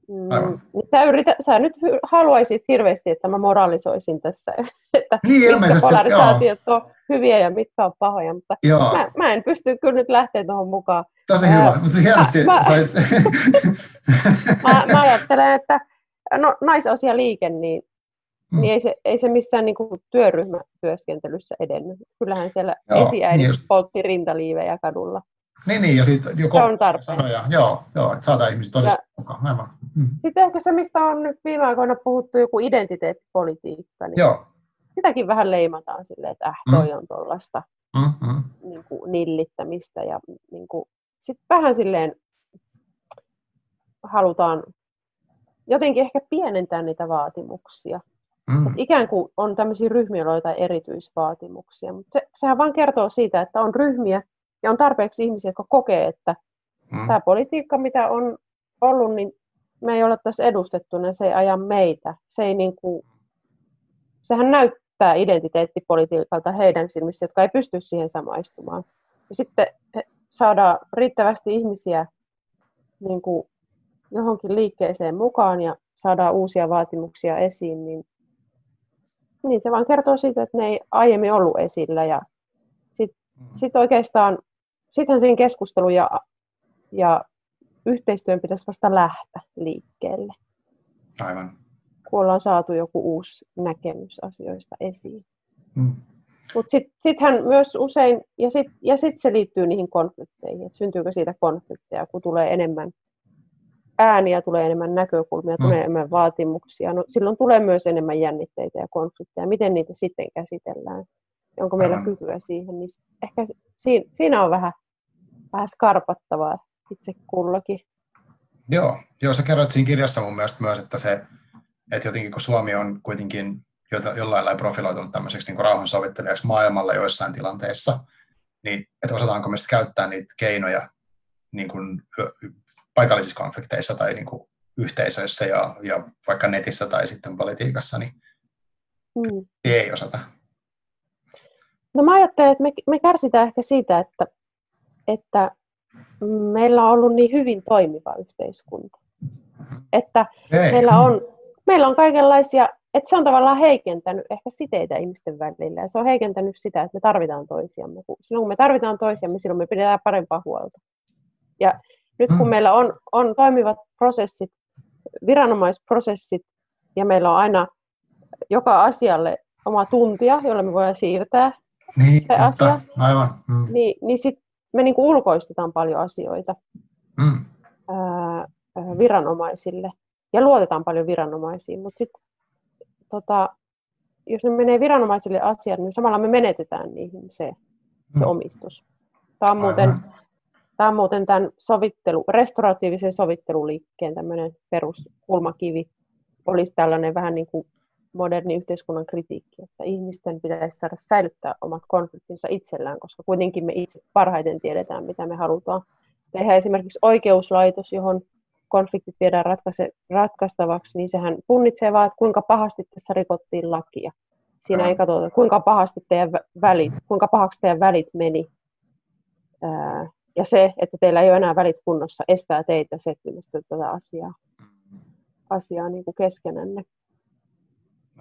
Mm, niin sä, yritä, sä nyt haluaisit hirveästi, että mä moralisoisin tässä, että niin, mitkä polarisaatiot joo. on hyviä ja mitkä on pahoja, mutta mä, mä en pysty kyllä nyt lähteä tuohon mukaan. Tosi hyvä, Ää, mutta hienosti mä, sait... mä, mä ajattelen, että no, liike, niin, mm. niin ei, se, ei se missään niin kuin, työryhmätyöskentelyssä edennyt. Kyllähän siellä esiäidit niin poltti rintaliivejä kadulla. Niin, niin ja sitten joku on tarpeen. sanoja, joo, joo että saadaan ihmiset todistaa mukaan. Aivan. Mm. Sitten ehkä se, mistä on nyt viime aikoina puhuttu, joku identiteettipolitiikka, niin joo. sitäkin vähän leimataan silleen, että äh, toi mm. on tuollaista mm, mm. niin kuin nillittämistä ja niin kuin, sitten vähän silleen halutaan jotenkin ehkä pienentää niitä vaatimuksia. Mm. Et ikään kuin on tämmöisiä ryhmiä, joilla on jotain erityisvaatimuksia, mutta se, sehän vaan kertoo siitä, että on ryhmiä, ja on tarpeeksi ihmisiä, jotka kokee, että mm. tämä politiikka, mitä on ollut, niin me ei ole tässä edustettuna, se ei aja meitä. Se ei niin kuin, sehän näyttää identiteettipolitiikalta heidän silmissä, jotka ei pysty siihen samaistumaan. Ja sitten saadaan riittävästi ihmisiä niin kuin johonkin liikkeeseen mukaan ja saadaan uusia vaatimuksia esiin, niin, niin se vaan kertoo siitä, että ne ei aiemmin ollut esillä. Ja sitten mm. sit oikeastaan sittenhän sen keskustelu ja, ja yhteistyön pitäisi vasta lähteä liikkeelle. Aivan. Kun ollaan saatu joku uusi näkemys asioista esiin. Mm. Mutta sitten sittenhän myös usein, ja sitten ja sit se liittyy niihin konflikteihin, että syntyykö siitä konflikteja, kun tulee enemmän ääniä, tulee enemmän näkökulmia, mm. tulee enemmän vaatimuksia. No, silloin tulee myös enemmän jännitteitä ja konflikteja. Miten niitä sitten käsitellään? Onko meillä Aivan. kykyä siihen? Niin ehkä siinä, siinä on vähän vähän skarpattavaa itse kullakin. Joo, joo, sä kerroit siinä kirjassa mun mielestä myös, että se, että jotenkin kun Suomi on kuitenkin jollain lailla profiloitunut tämmöiseksi niin rauhansovittelijaksi maailmalla joissain tilanteissa, niin että osataanko me käyttää niitä keinoja niin kuin paikallisissa konflikteissa tai niin kuin yhteisöissä ja, ja vaikka netissä tai sitten politiikassa, niin mm. ei osata. No mä ajattelen, että me, me kärsitään ehkä siitä, että että meillä on ollut niin hyvin toimiva yhteiskunta. Että meillä on, meillä on kaikenlaisia, että se on tavallaan heikentänyt ehkä siteitä ihmisten välillä. Ja se on heikentänyt sitä, että me tarvitaan toisiamme. Silloin kun me tarvitaan toisiamme, silloin me pidetään parempaa huolta. Ja nyt kun mm. meillä on, on toimivat prosessit, viranomaisprosessit, ja meillä on aina joka asialle oma tuntia, jolla me voidaan siirtää niin, se asia, aivan. Mm. niin, niin sit me niin kuin ulkoistetaan paljon asioita mm. ää, viranomaisille ja luotetaan paljon viranomaisiin, mutta sitten tota, jos ne menee viranomaisille asiat, niin samalla me menetetään niihin se, mm. se omistus. Tämä on, muuten, tämä on muuten tämän sovittelu, restauratiivisen sovitteluliikkeen tämmöinen peruskulmakivi. Olisi tällainen vähän niin kuin moderni yhteiskunnan kritiikki, että ihmisten pitäisi saada säilyttää omat konfliktinsa itsellään, koska kuitenkin me itse parhaiten tiedetään, mitä me halutaan tehdä. Esimerkiksi oikeuslaitos, johon konfliktit viedään ratkaise, ratkaistavaksi, niin sehän punnitsee vaan, että kuinka pahasti tässä rikottiin lakia. Siinä ei katsota, kuinka pahasti teidän välit, kuinka pahaksi teidän välit meni. Ja se, että teillä ei ole enää välit kunnossa, estää teitä setvimästä tätä asiaa, asiaa niin kuin keskenänne.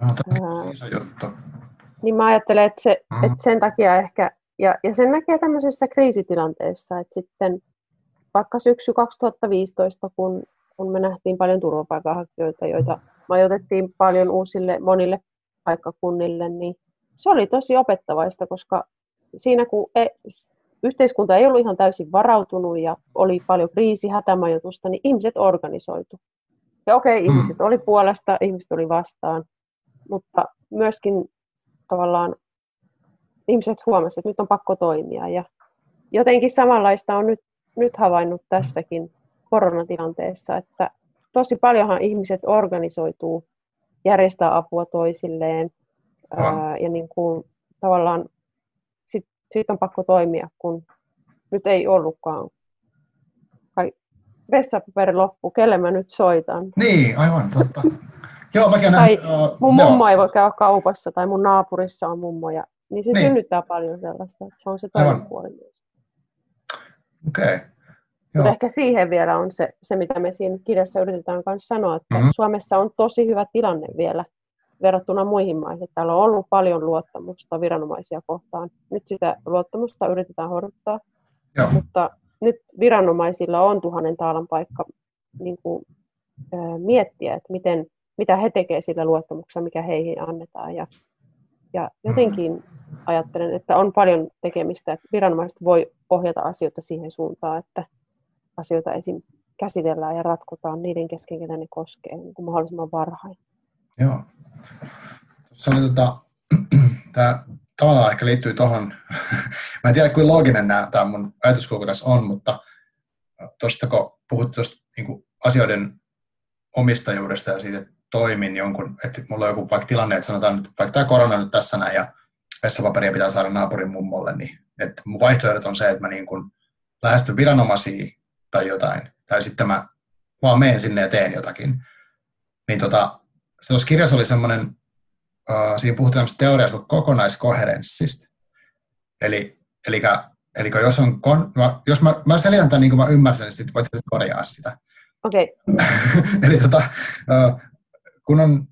No, tämä on iso juttu. Niin mä ajattelen, että, se, mm. että sen takia ehkä, ja, ja sen näkee tämmöisessä kriisitilanteessa, että sitten vaikka syksy 2015, kun, kun me nähtiin paljon turvapaikanhakijoita, joita majoitettiin paljon uusille monille paikkakunnille, niin se oli tosi opettavaista, koska siinä kun e, yhteiskunta ei ollut ihan täysin varautunut ja oli paljon kriisi, hätämajoitusta, niin ihmiset organisoitu. Ja okei, okay, mm. ihmiset oli puolesta, ihmiset oli vastaan, mutta myöskin tavallaan ihmiset huomasivat, että nyt on pakko toimia. Ja jotenkin samanlaista on nyt, nyt havainnut tässäkin koronatilanteessa, että tosi paljonhan ihmiset organisoituu, järjestää apua toisilleen ää, ja niin kuin, tavallaan sit on pakko toimia, kun nyt ei ollutkaan kai vessapaperi loppu, kelle mä nyt soitan. Niin, aivan, totta. Joo, mäkin tai uh, mun joo. mummo ei voi käydä kaupassa tai mun naapurissa on mummo, ja, niin se niin. synnyttää paljon sellaista. Se on se toinen puoli myös. Okei. Okay. Mutta ehkä siihen vielä on se, se, mitä me siinä kirjassa yritetään myös sanoa, että mm-hmm. Suomessa on tosi hyvä tilanne vielä verrattuna muihin maihin. Täällä on ollut paljon luottamusta viranomaisia kohtaan. Nyt sitä luottamusta yritetään horjuttaa, Joo. mutta nyt viranomaisilla on tuhannen taalan paikka niin kuin, ää, miettiä, että miten, mitä he tekevät sillä luottamuksella, mikä heihin annetaan. Ja, ja jotenkin ajattelen, että on paljon tekemistä, että viranomaiset voi ohjata asioita siihen suuntaan, että asioita esim. käsitellään ja ratkotaan niiden kesken, ketä ne koskee niin kuin mahdollisimman varhain. Joo. Tuossa oli tota, tämä tavallaan ehkä liittyy tuohon, mä en tiedä kuinka looginen nämä, tämä mun ajatuskulku tässä on, mutta tuosta kun puhuttu tuosta niin asioiden omistajuudesta ja siitä, että toimin jonkun, että mulla on joku vaikka tilanne, että sanotaan että vaikka tämä korona nyt tässä näin ja vessapaperia pitää saada naapurin mummolle, niin että mun vaihtoehdot on se, että mä niin kuin lähestyn viranomaisia tai jotain, tai sitten mä vaan menen sinne ja teen jotakin. Niin tota, tuossa kirjassa oli semmoinen, uh, siinä puhutaan teoriasta kuin kokonaiskoherenssista. Eli, eli, eli jos, on, kon, mä, jos mä, mä selitän tämän niin kuin mä ymmärsin, niin sitten voit korjaa sitä. Okei. Okay. eli tota, uh, kun on,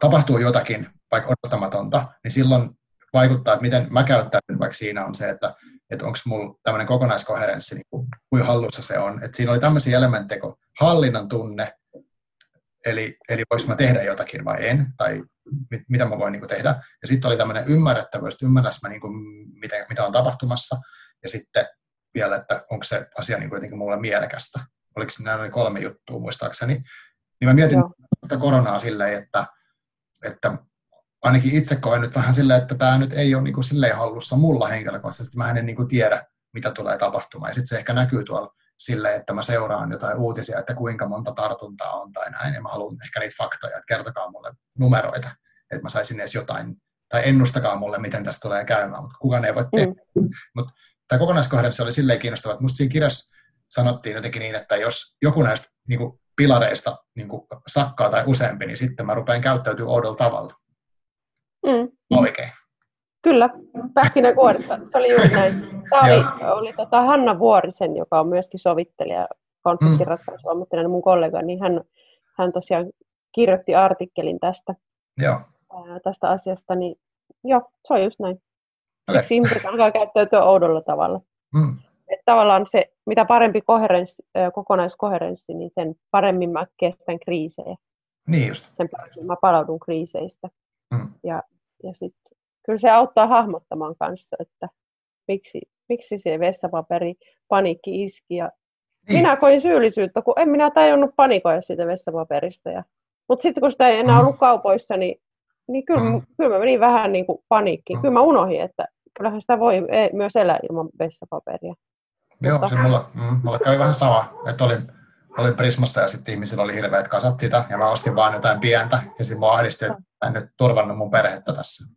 tapahtuu jotakin, vaikka odottamatonta, niin silloin vaikuttaa, että miten mä käyttäydyn vaikka siinä on se, että että onko mulla tämmöinen kokonaiskoherenssi, niin kuin, kuin hallussa se on. Et siinä oli tämmöisiä elementtejä kuin hallinnan tunne, eli, eli voisi mä tehdä jotakin vai en, tai mit, mitä mä voin niin kuin, tehdä. Ja sitten oli tämmöinen ymmärrettävyys, että ymmärräs mä, niin kuin, mitä, mitä on tapahtumassa, ja sitten vielä, että onko se asia niin kuin, jotenkin mulle mielekästä. Oliko nämä kolme juttua muistaakseni. Niin mä mietin Joo. että koronaa silleen, että, että ainakin itse koen nyt vähän silleen, että tämä nyt ei ole niin kuin silleen hallussa mulla henkilökohtaisesti. Mä en niin kuin tiedä, mitä tulee tapahtumaan. Ja sitten se ehkä näkyy tuolla silleen, että mä seuraan jotain uutisia, että kuinka monta tartuntaa on tai näin. Ja mä haluan ehkä niitä faktoja, että kertokaa mulle numeroita, että mä saisin edes jotain, tai ennustakaa mulle, miten tästä tulee käymään, mutta kukaan ei voi tehdä. Mm. Mutta tämä kokonaiskohdennus oli silleen kiinnostava, että musta siinä kirjassa sanottiin jotenkin niin, että jos joku näistä niin kuin pilareista niin kuin sakkaa tai useampi, niin sitten mä rupean käyttäytyä oudolla tavalla. Mm. Oikein. Kyllä, pähkinäkuoressa. Se oli juuri näin. Tämä oli, oli tota Hanna Vuorisen, joka on myöskin sovittelija, konfliktiratkaisuammattilainen, mun kollega, niin hän, hän tosiaan kirjoitti artikkelin tästä, joo. Ää, tästä asiasta, niin joo, se on just näin. Okay. Siksi ihmiset alkaa käyttäytyä oudolla tavalla. Mm. Että tavallaan se, mitä parempi koherenssi, kokonaiskoherenssi, niin sen paremmin mä kestän kriisejä. Niin just. Sen paremmin mä palaudun kriiseistä. Mm. Ja, ja sitten kyllä se auttaa hahmottamaan kanssa, että miksi, miksi se vessapaperi paniikki iski. Ja niin. Minä koin syyllisyyttä, kun en minä tajunnut panikoida siitä vessapaperista. Ja, mutta sitten kun sitä ei enää mm. ollut kaupoissa, niin, niin kyllä, mm. kyllä mä menin vähän niin kuin paniikkiin. Mm. Kyllä mä unohdin, että kyllähän sitä voi e, myös elää ilman vessapaperia. Joo, mutta... se mulla, mm, mulla kävi vähän sama, että olin olin Prismassa ja sitten ihmisillä oli hirveät kasat sitä, ja mä ostin vaan jotain pientä, ja sitten mua ahdisti, että en nyt turvannut mun perhettä tässä.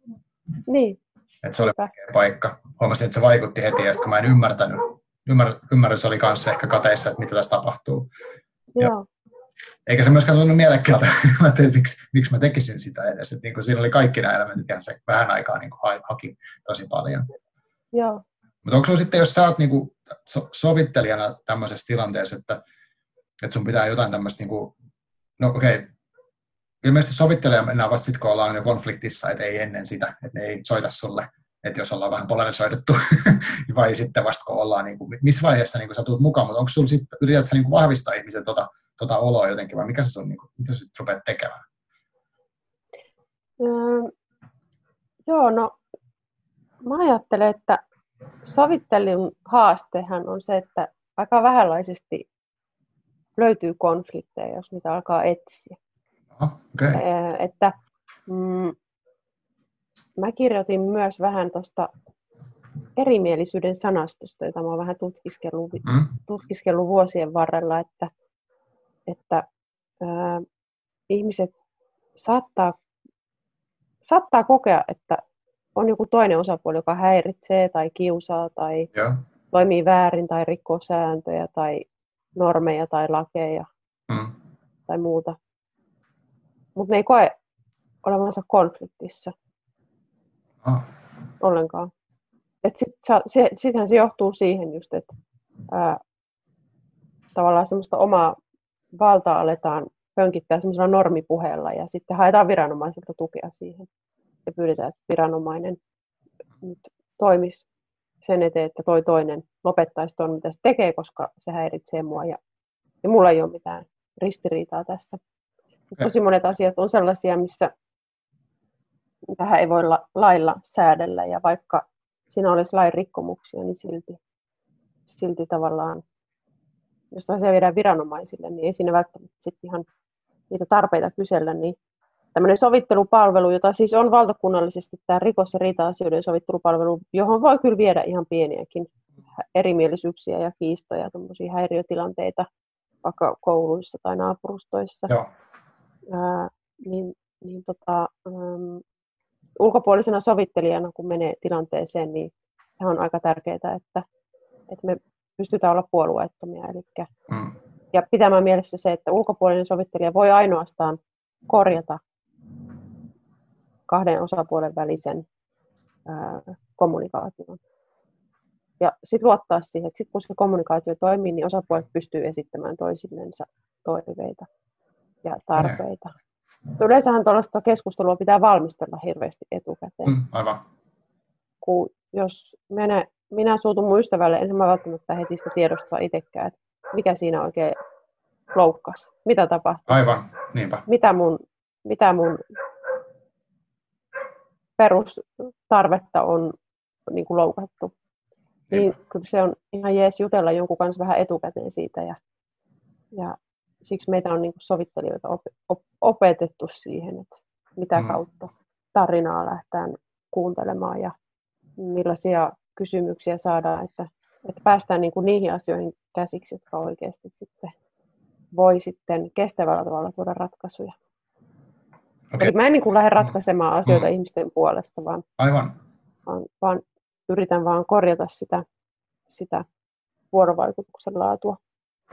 Niin. Että se oli vaikea paikka. Huomasin, että se vaikutti heti, ja kun mä en ymmärtänyt, ymmär, ymmärrys oli kanssa ehkä kateissa, että mitä tässä tapahtuu. Joo. eikä se myöskään tunnu mielekkäältä, mä tein, miksi, miksi mä tekisin sitä edes. Että niin kuin siinä oli kaikki nämä elementit, ja se vähän aikaa niin kuin haki tosi paljon. Joo. Mutta onko sitten, jos sä oot niin kuin sovittelijana tämmöisessä tilanteessa, että että sun pitää jotain tämmöistä, niin kuin, no okei, okay, ilmeisesti sovittelee mennään vasta sitten, kun ollaan jo konfliktissa, että ei ennen sitä, että ne ei soita sulle, että jos ollaan vähän polarisoidettu, vai sitten vasta kun ollaan, niin kuin, missä vaiheessa niin kuin sä tulet mukaan, mutta onko sulla sitten, yrität sä niin kuin vahvistaa ihmisen tota, tota oloa jotenkin, vai mikä se on, niin kuin, mitä sä sitten rupeat tekemään? Öö, joo, no mä ajattelen, että sovittelun haastehan on se, että aika vähänlaisesti löytyy konflikteja, jos niitä alkaa etsiä. Okay. Että mm, mä kirjoitin myös vähän tuosta erimielisyyden sanastosta, jota mä oon vähän tutkiskellut, mm. tutkiskellut vuosien varrella, että, että ää, ihmiset saattaa, saattaa kokea, että on joku toinen osapuoli, joka häiritsee tai kiusaa tai ja. toimii väärin tai rikkoo sääntöjä tai normeja tai lakeja mm. tai muuta. Mutta ne ei koe olevansa konfliktissa ah. ollenkaan. Et sit, se, sittenhän se johtuu siihen just, että ää, tavallaan semmoista omaa valtaa aletaan pönkittää semmoisella normipuheella ja sitten haetaan viranomaiselta tukea siihen ja pyydetään, että viranomainen nyt toimisi sen eteen, että toi toinen lopettaisi tuon, mitä se tekee, koska se häiritsee mua ja, ja mulla ei ole mitään ristiriitaa tässä. Tosi monet asiat on sellaisia, missä tähän ei voi la, lailla säädellä ja vaikka siinä olisi lain rikkomuksia, niin silti, silti tavallaan, jos asia viedään viranomaisille, niin ei siinä välttämättä sitten ihan niitä tarpeita kysellä, niin tämmöinen sovittelupalvelu, jota siis on valtakunnallisesti tämä rikos- ja riita-asioiden sovittelupalvelu, johon voi kyllä viedä ihan pieniäkin erimielisyyksiä ja kiistoja, tämmöisiä häiriötilanteita vaikka kouluissa tai naapurustoissa. Joo. Ää, niin, niin tota, äm, ulkopuolisena sovittelijana, kun menee tilanteeseen, niin se on aika tärkeää, että, että me pystytään olla puolueettomia. Eli, mm. Ja pitämään mielessä se, että ulkopuolinen sovittelija voi ainoastaan korjata kahden osapuolen välisen ää, kommunikaation. Ja sitten luottaa siihen, että sit kun se kommunikaatio toimii, niin osapuolet pystyy esittämään toisillensa toiveita ja tarpeita. Mm. Yleensähän tuollaista keskustelua pitää valmistella hirveästi etukäteen. Mm, aivan. Kun jos minä, minä suutun mun ystävälle, en mä välttämättä heti sitä tiedostaa itsekään, että mikä siinä oikein loukkas, mitä tapahtui. Aivan, niinpä. Mitä mun, mitä mun perustarvetta on niin kuin loukattu. Niin kyllä se on ihan jees jutella jonkun kanssa vähän etukäteen siitä ja, ja siksi meitä on niin kuin sovittelijoita op, op, opetettu siihen, että mitä mm. kautta tarinaa lähtään kuuntelemaan ja millaisia kysymyksiä saadaan, että, että päästään niin kuin niihin asioihin käsiksi, jotka oikeasti sitten voi sitten kestävällä tavalla tuoda ratkaisuja. Okay. Eli mä en niin kuin lähde ratkaisemaan asioita mm. ihmisten puolesta, vaan, Aivan. Vaan, vaan yritän vaan korjata sitä, sitä vuorovaikutuksen laatua.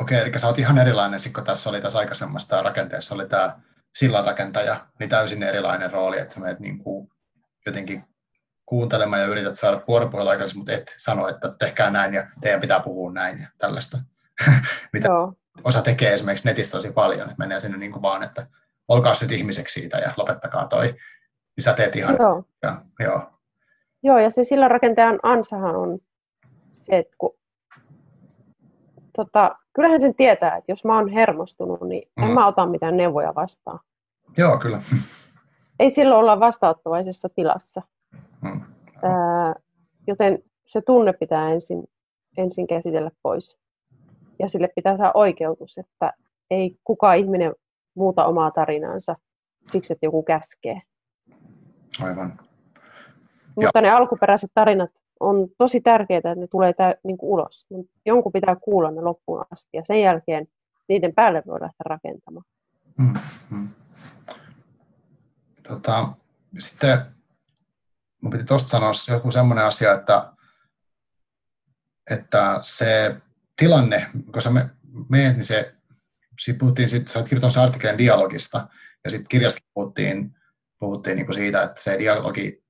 Okei, eli sä oot ihan erilainen, kun tässä oli tässä aikaisemmassa rakenteessa oli tämä sillanrakentaja, niin täysin erilainen rooli, että sä menet niin kuin jotenkin kuuntelemaan ja yrität saada vuoropuhelua aikaisemmin, mutta et sano, että tehkää näin ja teidän pitää puhua näin ja tällaista. Mitä Joo. osa tekee esimerkiksi netissä tosi paljon, että menee sinne niin kuin vaan, että olkaa nyt ihmiseksi siitä ja lopettakaa toi. Niin sä teet ihan... Joo. Ja, joo. joo, ja se sillanrakentajan ansahan on se, että kun tota, kyllähän sen tietää, että jos mä oon hermostunut, niin mm. en mä ota mitään neuvoja vastaan. Joo, kyllä. Ei silloin olla vastaanottavaisessa tilassa. Mm. Ää, joten se tunne pitää ensin, ensin käsitellä pois. Ja sille pitää saada oikeutus, että ei kukaan ihminen muuta omaa tarinaansa siksi, että joku käskee. Aivan. Mutta ja. ne alkuperäiset tarinat on tosi tärkeää, että ne tulee tä, niin kuin ulos. Jonkun pitää kuulla ne loppuun asti ja sen jälkeen niiden päälle voi lähteä rakentamaan. Hmm, hmm. Tota, sitten mun piti tuosta sanoa joku semmoinen asia, että, että se tilanne, kun sä meet, niin se, siitä puhuttiin, sit, sä olet kirjoittanut artikkelin dialogista, ja sitten kirjasta puhuttiin, puhuttiin niin kuin siitä, että se dialogi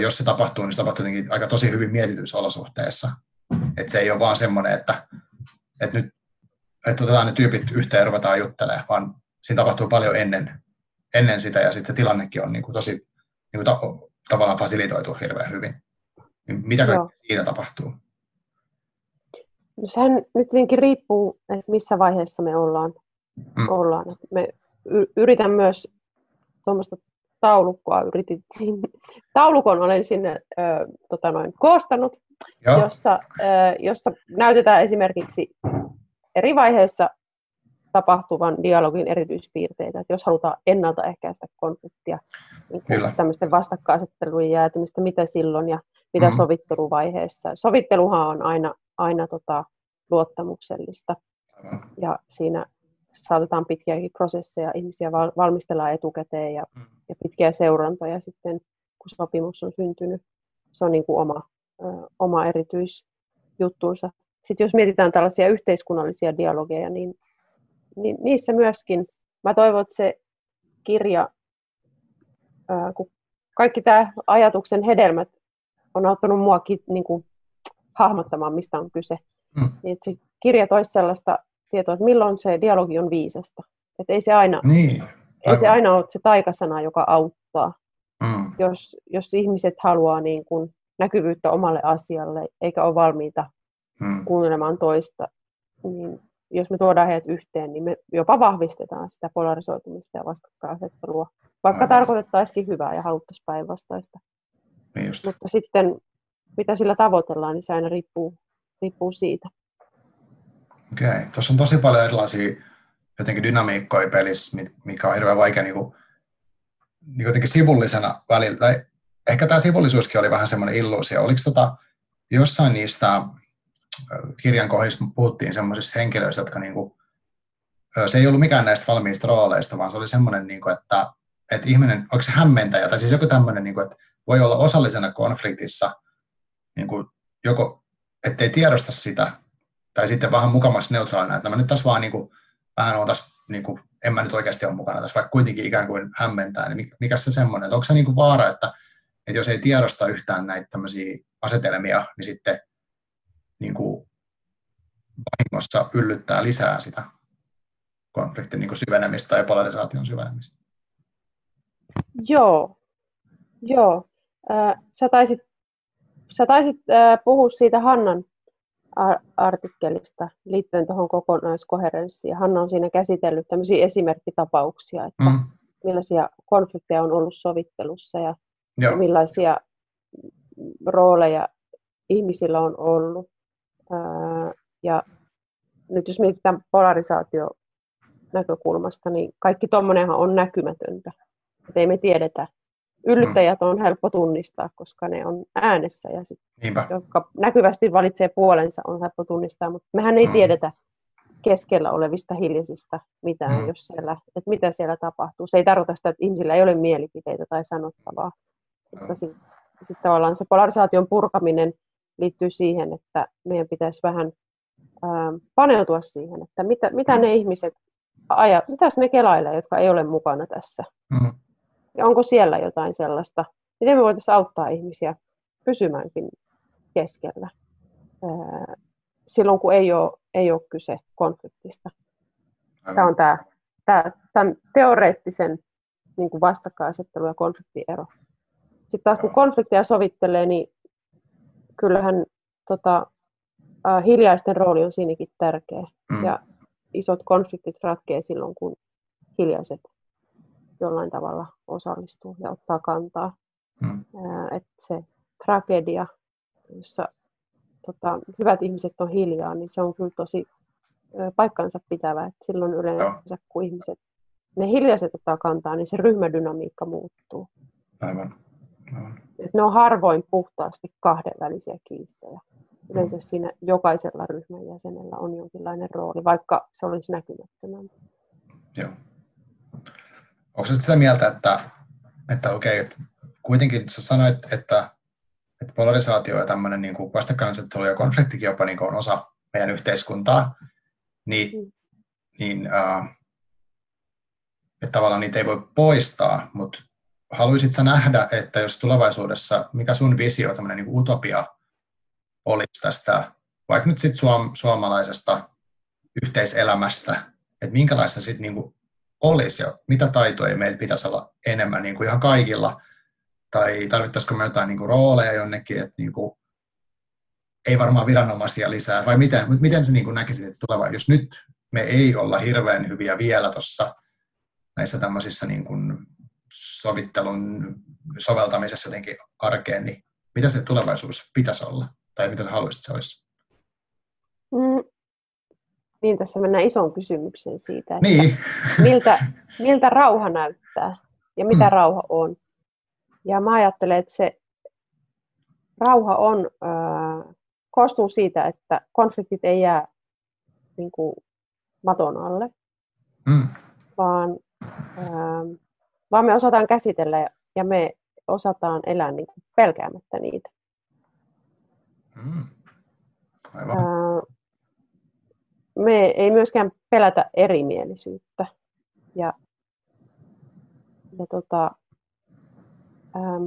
jos se tapahtuu, niin se tapahtuu aika tosi hyvin mietityissä olosuhteissa. Että se ei ole vaan semmoinen, että, että nyt että otetaan ne tyypit yhteen ja ruvetaan juttelemaan, vaan siinä tapahtuu paljon ennen ennen sitä ja sitten se tilannekin on niin kuin tosi niin kuin ta- tavallaan fasilitoitu hirveän hyvin. Niin mitä kaikkea siinä tapahtuu? No sehän nyt tietenkin riippuu, että missä vaiheessa me ollaan. Mm. ollaan. Me yritän myös tuommoista taulukkoa yritin, taulukon olen sinne ö, tota noin, koostanut, jossa, ö, jossa näytetään esimerkiksi eri vaiheissa tapahtuvan dialogin erityispiirteitä. Että jos halutaan ennaltaehkäistä konfliktia, niin tämmöisten vastakkainasettelujen jäätymistä, mitä silloin ja mitä mm-hmm. sovitteluvaiheessa. Sovitteluhan on aina, aina tota, luottamuksellista. Ja siinä saatetaan pitkiäkin prosesseja, ihmisiä valmistellaan etukäteen ja, mm. ja pitkiä seurantoja sitten, kun sopimus on syntynyt. Se on niin kuin oma, ö, oma erityisjuttunsa. Sitten jos mietitään tällaisia yhteiskunnallisia dialogeja, niin, niin niissä myöskin, mä toivon, että se kirja, ö, kun kaikki tämä ajatuksen hedelmät on auttanut mua niin kuin, hahmottamaan, mistä on kyse. Mm. Niin, että se kirja toisi sellaista tietoa, että milloin se dialogi on viisasta. Että ei se aina, niin, ei se aina ole se taikasana, joka auttaa. Mm. Jos, jos ihmiset haluaa niin kuin näkyvyyttä omalle asialle, eikä ole valmiita mm. kuuntelemaan toista, niin jos me tuodaan heidät yhteen, niin me jopa vahvistetaan sitä polarisoitumista ja vastakkainasettelua, vaikka Aivan. tarkoitettaisikin hyvää ja haluttaisiin päinvastaista. Niin Mutta sitten mitä sillä tavoitellaan, niin se aina riippuu, riippuu siitä. Okei, okay. tuossa on tosi paljon erilaisia jotenkin dynamiikkoja pelissä, mikä on hirveän vaikea niin kuin, niin jotenkin sivullisena välillä. Ehkä tämä sivullisuuskin oli vähän semmoinen illuusio. Oliko tota, jossain niistä kirjan kohdissa puhuttiin semmoisista henkilöistä, jotka niin kuin, se ei ollut mikään näistä valmiista rooleista, vaan se oli semmoinen, niin kuin, että, että ihminen, onko se hämmentäjä, tai siis joku tämmöinen, niin kuin, että voi olla osallisena konfliktissa, niin kuin, joko ettei tiedosta sitä, tai sitten vähän mukamassa neutraalina, että mä nyt tässä vaan niin kuin, vähän on tässä, niin kuin, en mä nyt oikeasti ole mukana tässä, vaikka kuitenkin ikään kuin hämmentää, niin mikä se semmoinen, että onko se niin kuin vaara, että, että jos ei tiedosta yhtään näitä tämmöisiä asetelmia, niin sitten niin kuin vahingossa yllyttää lisää sitä konfliktin niin kuin syvenemistä tai polarisaation syvenemistä. Joo, joo. Äh, sä taisit, sä taisit äh, puhua siitä Hannan artikkelista liittyen tuohon kokonaiskoherenssiin. Hanna on siinä käsitellyt tämmöisiä esimerkkitapauksia, että mm. millaisia konflikteja on ollut sovittelussa ja Joo. millaisia rooleja ihmisillä on ollut. ja nyt jos mietitään polarisaatio näkökulmasta, niin kaikki tuommoinenhan on näkymätöntä. Että ei me tiedetä, yllyttäjät on helppo tunnistaa, koska ne on äänessä ja sit, jotka näkyvästi valitsee puolensa, on helppo tunnistaa, mutta mehän ei mm. tiedetä keskellä olevista hiljaisista mitään, mm. jos siellä, että mitä siellä tapahtuu. Se ei tarkoita sitä, että ihmisillä ei ole mielipiteitä tai sanottavaa. Mutta sitten sit tavallaan se polarisaation purkaminen liittyy siihen, että meidän pitäisi vähän ää, paneutua siihen, että mitä, mitä mm. ne ihmiset ajat, mitä ne kelailee, jotka ei ole mukana tässä. Mm. Ja onko siellä jotain sellaista, miten me voitaisiin auttaa ihmisiä pysymäänkin keskellä silloin, kun ei ole, ei ole kyse konfliktista. Tämä on tämä, tämä tämän teoreettisen niin kuin vastakkainasettelu ja konfliktiero. Sitten taas kun konflikteja sovittelee, niin kyllähän tota, äh, hiljaisten rooli on siinäkin tärkeä. Mm. Ja isot konfliktit ratkeaa silloin, kun hiljaiset jollain tavalla osallistuu ja ottaa kantaa. Mm. Että se tragedia, jossa tota, hyvät ihmiset on hiljaa, niin se on kyllä tosi paikkansa pitävä. Et silloin yleensä, kun ihmiset, ne hiljaiset ottaa kantaa, niin se ryhmädynamiikka muuttuu. Aivan. Aivan. Et ne on harvoin puhtaasti kahdenvälisiä kiistoja. Yleensä mm. siinä jokaisella ryhmän jäsenellä on jonkinlainen rooli, vaikka se olisi näkymättömän. Joo. Onko sitä mieltä, että, että okei, että kuitenkin sä sanoit, että, että polarisaatio ja tämmöinen niin kuin vastakkainasettelu ja konfliktikin jopa niin kuin on osa meidän yhteiskuntaa, niin, mm. niin äh, että tavallaan niitä ei voi poistaa, mutta haluaisit sä nähdä, että jos tulevaisuudessa, mikä sun visio, semmoinen niin utopia olisi tästä, vaikka nyt sitten suom- suomalaisesta yhteiselämästä, että minkälaista sitten niin olisi ja mitä taitoja meillä pitäisi olla enemmän niin kuin ihan kaikilla, tai tarvittaisiko me jotain niin kuin rooleja jonnekin, että niin kuin, ei varmaan viranomaisia lisää, vai miten, mutta miten se niin kuin näkisit, että tuleva, jos nyt me ei olla hirveän hyviä vielä tuossa näissä tämmöisissä niin kuin sovittelun soveltamisessa jotenkin arkeen, niin mitä se tulevaisuus pitäisi olla, tai mitä sä haluaisit se olisi? Mm, niin, tässä mennään isoon kysymykseen siitä, että niin. miltä, miltä rauha näyttää ja mitä mm. rauha on. Ja mä ajattelen, että se rauha on, äh, koostuu siitä, että konfliktit ei jää niin kuin, maton alle, mm. vaan, äh, vaan me osataan käsitellä ja me osataan elää niin kuin, pelkäämättä niitä. Mm. Aivan. Äh, me ei myöskään pelätä erimielisyyttä. Ja, ja tota, ähm,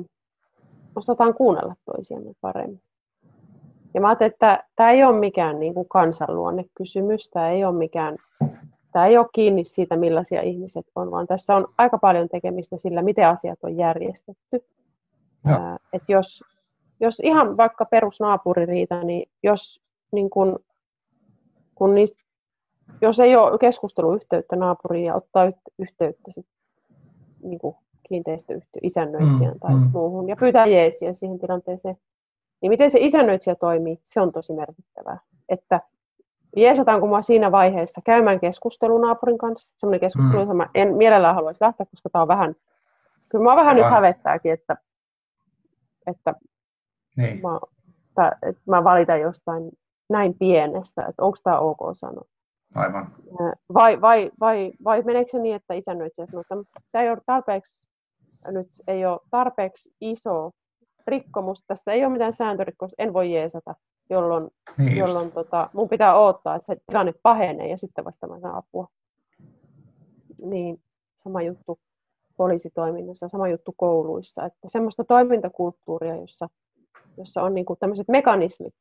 osataan kuunnella toisiamme paremmin. Ja mä ajattelin, että tämä ei ole mikään niin kuin kansanluonnekysymys, tämä ei ole mikään, tämä ei ole kiinni siitä, millaisia ihmiset on, vaan tässä on aika paljon tekemistä sillä, miten asiat on järjestetty. Ää, et jos, jos ihan vaikka perusnaapuririita, niin jos niin kun kun niistä, jos ei ole keskusteluyhteyttä naapuriin ja ottaa yhteyttä sit, niin kuin kiinteistöyhtiö, isännöitsijän mm, tai mm. muuhun ja pyytää jeesiä siihen tilanteeseen, niin miten se isännöitsijä toimii, se on tosi merkittävää. Että jeesataanko mua siinä vaiheessa käymään keskustelua naapurin kanssa, semmoinen keskustelu, mm. en mielellään haluaisi lähteä, koska tämä on vähän, kyllä mä vähän nyt hävettääkin, että, että, niin. mä, että mä valitan jostain näin pienestä, että onko tämä ok sanoa. Aivan. Vai, vai, vai, vai meneekö se niin, että isännöitsijä sanoo, että tämä ei ole tarpeeksi, nyt ei ole tarpeeksi iso rikkomus, tässä ei ole mitään sääntörikkomusta, en voi jeesata, jolloin, niin jolloin tota, mun pitää odottaa, että se tilanne pahenee ja sitten vasta mä saan apua. Niin, sama juttu poliisitoiminnassa, sama juttu kouluissa, että semmoista toimintakulttuuria, jossa, jossa on niin tämmöiset mekanismit,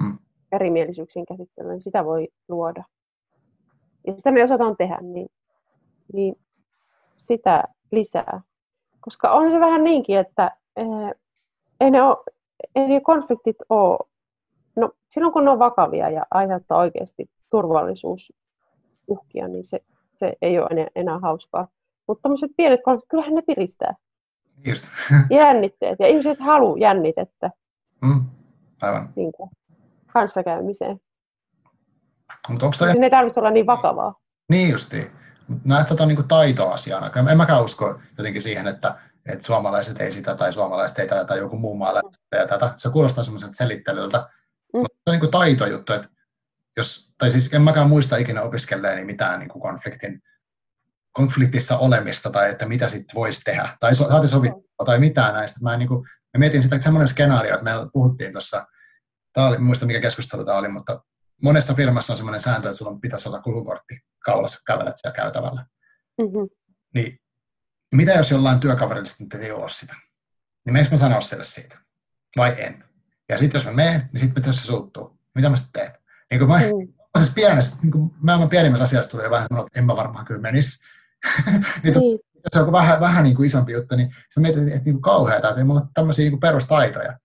mm erimielisyyksien käsittelyyn, niin sitä voi luoda. Ja sitä me osataan tehdä, niin, niin sitä lisää. Koska on se vähän niinkin, että eh, ei ne, ole, ei ne konfliktit ole, no silloin kun ne on vakavia ja aiheuttaa oikeasti turvallisuusuhkia, niin se, se ei ole enää, enää hauskaa. Mutta tämmöiset pienet konfliktit, kyllähän ne piristää. Just. Jännitteet, ja ihmiset haluaa jännitettä. Mm, aivan. Niin kuin kanssakäymiseen. Mutta onko toi... Ne ei tarvitse olla niin vakavaa. Niin justiin. Näet sä niin taitoasiana. En mäkään usko jotenkin siihen, että, että suomalaiset ei sitä tai suomalaiset ei tätä tai joku muu maa ja tätä. Se kuulostaa semmoiselta selittelyltä. Mm. Mutta se on niin taitojuttu, että jos, tai siis en mäkään muista ikinä opiskelleeni mitään niin kuin konfliktin, konfliktissa olemista tai että mitä sitten voisi tehdä tai saati sovittua tai mitään näistä. Mä, niin kuin, mä mietin sitä, että semmoinen skenaario, että me puhuttiin tuossa tämä oli, muista mikä keskustelu tämä oli, mutta monessa firmassa on sellainen sääntö, että sulla pitäisi olla kulukortti kaulassa, kävelet siellä käytävällä. Mm-hmm. Niin mitä jos jollain työkaverilla sitten ei ole sitä? Niin meneekö mä sanoa sille siitä? Vai en? Ja sitten jos mä menen, niin sitten mitä se suuttuu? Mitä mä sitten teen? Niin kuin mä, mm. siis pienessä, niin kuin maailman pienimmässä asiassa tulee vähän sanoa, että en mä varmaan kyllä menisi. niin, niin. Jos se on vähän, vähän niin kuin isompi juttu, niin sä mietit, että, niin kuin kauheata, että ei mulla ole tämmöisiä niin perustaitoja.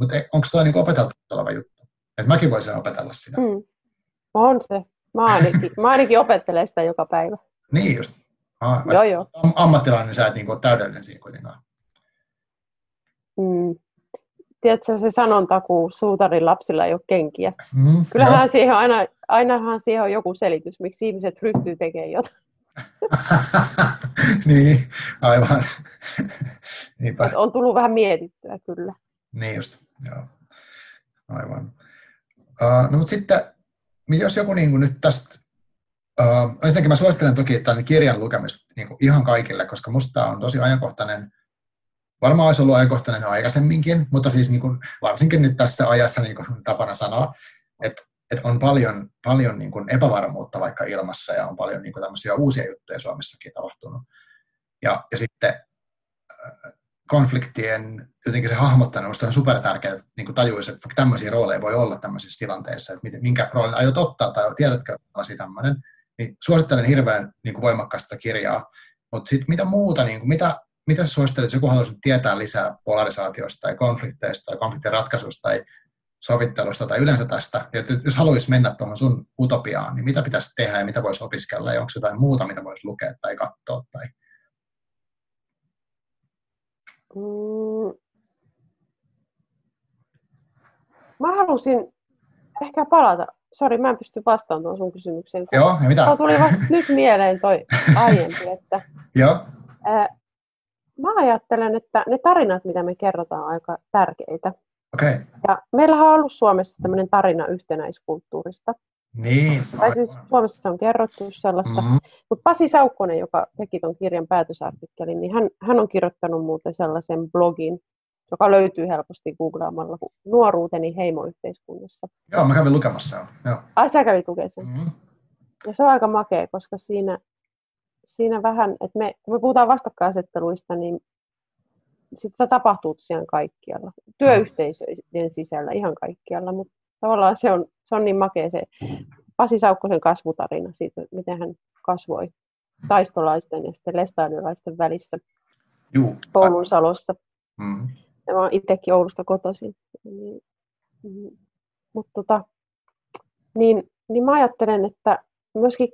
Mutta onko tuo niin opeteltu oleva juttu? Että mäkin voisin opetella sitä. Mm. On se. Mä ainakin, mä ainakin opettelen sitä joka päivä. Niin just. Ah, joo, joo. Ammattilainen, niin sä et niin ole täydellinen siinä kuitenkaan. Mm. Tiedätkö se sanontaku, suutarin lapsilla ei ole kenkiä. Mm, Kyllähän joo. siihen on aina, ainahan siihen on joku selitys, miksi ihmiset ryhtyy tekemään jotain. niin, aivan. Niinpä. On tullut vähän mietittyä kyllä. Niin just. Joo, aivan. Uh, no mutta sitten, jos joku niin kuin nyt tästä, uh, ensinnäkin mä suosittelen toki tämän kirjan lukemista niin kuin ihan kaikille, koska musta on tosi ajankohtainen, varmaan olisi ollut ajankohtainen aikaisemminkin, mutta siis niin kuin, varsinkin nyt tässä ajassa niin kuin tapana sanoa, että, että on paljon, paljon niin kuin epävarmuutta vaikka ilmassa ja on paljon niin kuin tämmöisiä uusia juttuja Suomessakin tapahtunut. Ja, ja sitten konfliktien jotenkin se hahmottaminen on super tärkeää, että niin tajuisi, että tämmöisiä rooleja voi olla tämmöisissä tilanteissa, että minkä roolin aiot ottaa tai tiedätkö olisi tämmöinen, niin suosittelen hirveän niin kuin voimakkaasta kirjaa. Mutta sitten mitä muuta, niin kuin, mitä, mitä suosittelet, jos joku haluaisi tietää lisää polarisaatiosta tai konflikteista tai konfliktien ratkaisusta tai sovittelusta tai yleensä tästä, ja jos haluaisi mennä tuohon sun utopiaan, niin mitä pitäisi tehdä ja mitä voisi opiskella ja onko jotain muuta, mitä voisi lukea tai katsoa? Tai... Mm. Mä halusin ehkä palata. Sori, mä en pysty vastaamaan tuon sun kysymykseen. Joo, ja mitä? tuli vasta nyt mieleen toi aiempi, että Joo. Ää, mä ajattelen, että ne tarinat, mitä me kerrotaan, on aika tärkeitä. Okay. Ja meillähän on ollut Suomessa tämmöinen tarina yhtenäiskulttuurista. Niin. Tai siis Suomessa on kerrottu sellaista. Mm-hmm. Mutta Pasi Saukkonen, joka teki tuon kirjan päätösartikkelin, niin hän, hän on kirjoittanut muuten sellaisen blogin, joka löytyy helposti googlaamalla nuoruuteni heimoyhteiskunnassa. Joo, mä kävin lukemassa. Joo. Ai, sä kävit lukemassa sen. Mm-hmm. Ja se on aika makea, koska siinä, siinä vähän, että me, kun me puhutaan vastakkainasetteluista, niin sit se tapahtuu tosiaan kaikkialla. Työyhteisöiden sisällä ihan kaikkialla, mutta tavallaan se on, se on niin makea se Pasi Saukkosen kasvutarina siitä, miten hän kasvoi taistolaisten ja sitten lestadiolaisten välissä Juu. Oulun Salossa. Mm-hmm. Ja mä oon itsekin Oulusta kotoisin. Niin, mm, mutta tota, niin, niin mä ajattelen, että myöskin,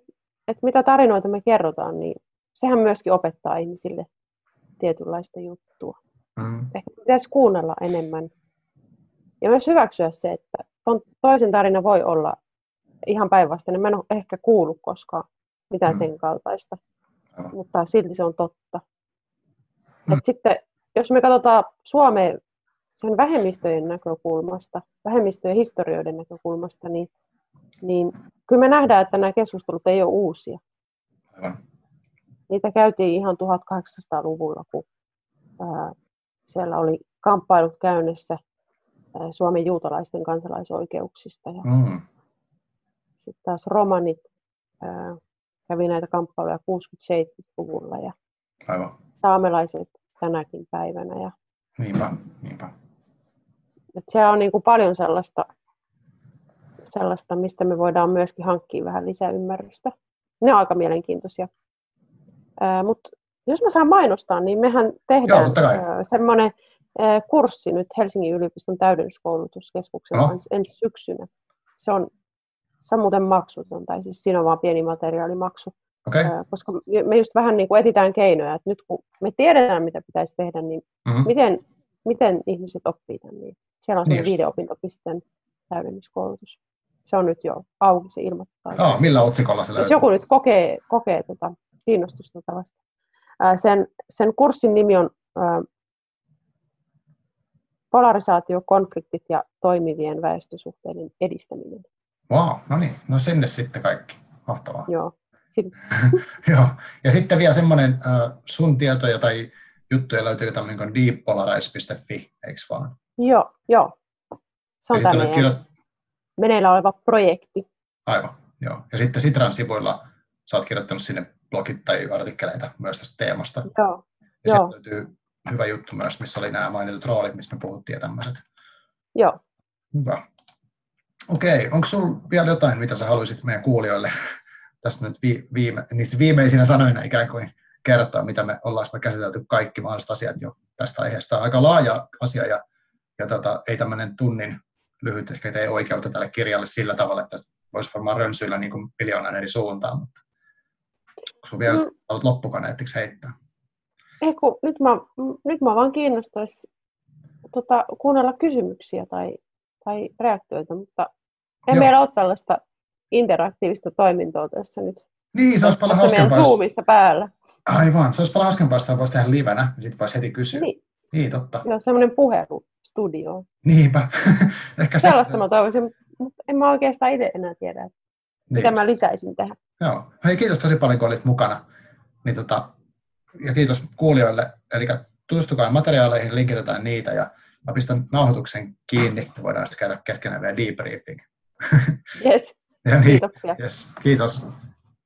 että mitä tarinoita me kerrotaan, niin sehän myöskin opettaa ihmisille tietynlaista juttua. Mm. Ehkä pitäisi kuunnella enemmän. Ja myös hyväksyä se, että toisen tarina voi olla ihan päinvastainen. Mä en ole ehkä kuullut koskaan mitään mm. sen kaltaista, mutta silti se on totta. Mm. Et sitten, jos me katsotaan Suomeen sen vähemmistöjen näkökulmasta, vähemmistöjen historioiden näkökulmasta, niin, niin kyllä me nähdään, että nämä keskustelut ei ole uusia. Aivan. Niitä käytiin ihan 1800-luvulla, kun ää, siellä oli kamppailut käynnissä Suomen juutalaisten kansalaisoikeuksista. Ja mm. Sitten taas romanit ää, kävi näitä kamppailuja 60-70-luvulla ja Aivan. saamelaiset tänäkin päivänä. Ja, niinpä, niinpä. Että siellä on niin kuin paljon sellaista, sellaista, mistä me voidaan myöskin hankkia vähän lisää ymmärrystä. Ne on aika mielenkiintoisia. Mutta jos mä saan mainostaa, niin mehän tehdään semmoinen kurssi nyt Helsingin yliopiston täydennyskoulutuskeskuksen no. ensi syksynä. Se on, se on muuten maksuton, tai siis siinä on vain pieni materiaalimaksu. Okay. Koska me just vähän niin kuin etitään keinoja, että nyt kun me tiedetään, mitä pitäisi tehdä, niin mm-hmm. miten, miten ihmiset oppii tämän. Niin siellä on se niin viiden opintopisteen täydennyskoulutus. Se on nyt jo auki, se ilmoittaa. Oh, millä otsikolla se löytyy? Jos joku nyt kokee, kokee tota, kiinnostusta tällaista. Sen, sen kurssin nimi on polarisaatio, konfliktit ja toimivien väestösuhteiden edistäminen. Wow, no niin, no sinne sitten kaikki. Mahtavaa. Joo. Joo. Ja sitten vielä semmoinen äh, sun tietoja tai juttuja löytyy tämmöinen kuin deeppolarize.fi, eikö vaan? Joo, joo. Se on tämä kirjo... meneillä oleva projekti. Aivan, joo. Ja sitten Sitran sivuilla sä oot kirjoittanut sinne blogit tai artikkeleita myös tästä teemasta. Joo. Ja Joo. sitten löytyy hyvä juttu myös, missä oli nämä mainitut roolit, mistä me puhuttiin ja tämmöiset. Joo. Hyvä. Okei, onko sinulla vielä jotain, mitä sä haluaisit meidän kuulijoille tässä nyt viime, niistä viimeisinä sanoina ikään kuin kertoa, mitä me ollaan me käsitelty kaikki mahdolliset asiat jo tästä aiheesta. On aika laaja asia ja, ja tota, ei tämmöinen tunnin lyhyt ehkä tee oikeutta tälle kirjalle sillä tavalla, että tästä voisi varmaan rönsyillä niin miljoonan eri suuntaan, mutta onko sinulla vielä mm. loppukaneettiksi heittää? Ei kun, nyt, mä, nyt mä vaan kiinnostaisi tota, kuunnella kysymyksiä tai, tai reaktioita, mutta en Joo. meillä ole tällaista interaktiivista toimintoa tässä nyt. Niin, se olisi paljon hauskempaa. Zoomissa päällä. Aivan, se olisi paljon hauskempaa, että voisi tehdä livenä, ja sitten voisi heti kysyä. Niin. Niin, totta. Joo, semmoinen puhelustudio. Niinpä. Ehkä Sellaista se... mä toivoisin, mutta en mä oikeastaan itse enää tiedä, niin. mitä mä lisäisin tähän. Joo. Hei, kiitos tosi paljon, kun olit mukana. Niin tota, ja kiitos kuulijoille. Eli tutustukaa materiaaleihin, linkitetään niitä ja mä pistän nauhoituksen kiinni ja voidaan sitten käydä keskenään vielä debriefing. Yes. ja niin, Kiitoksia. Yes. Kiitos.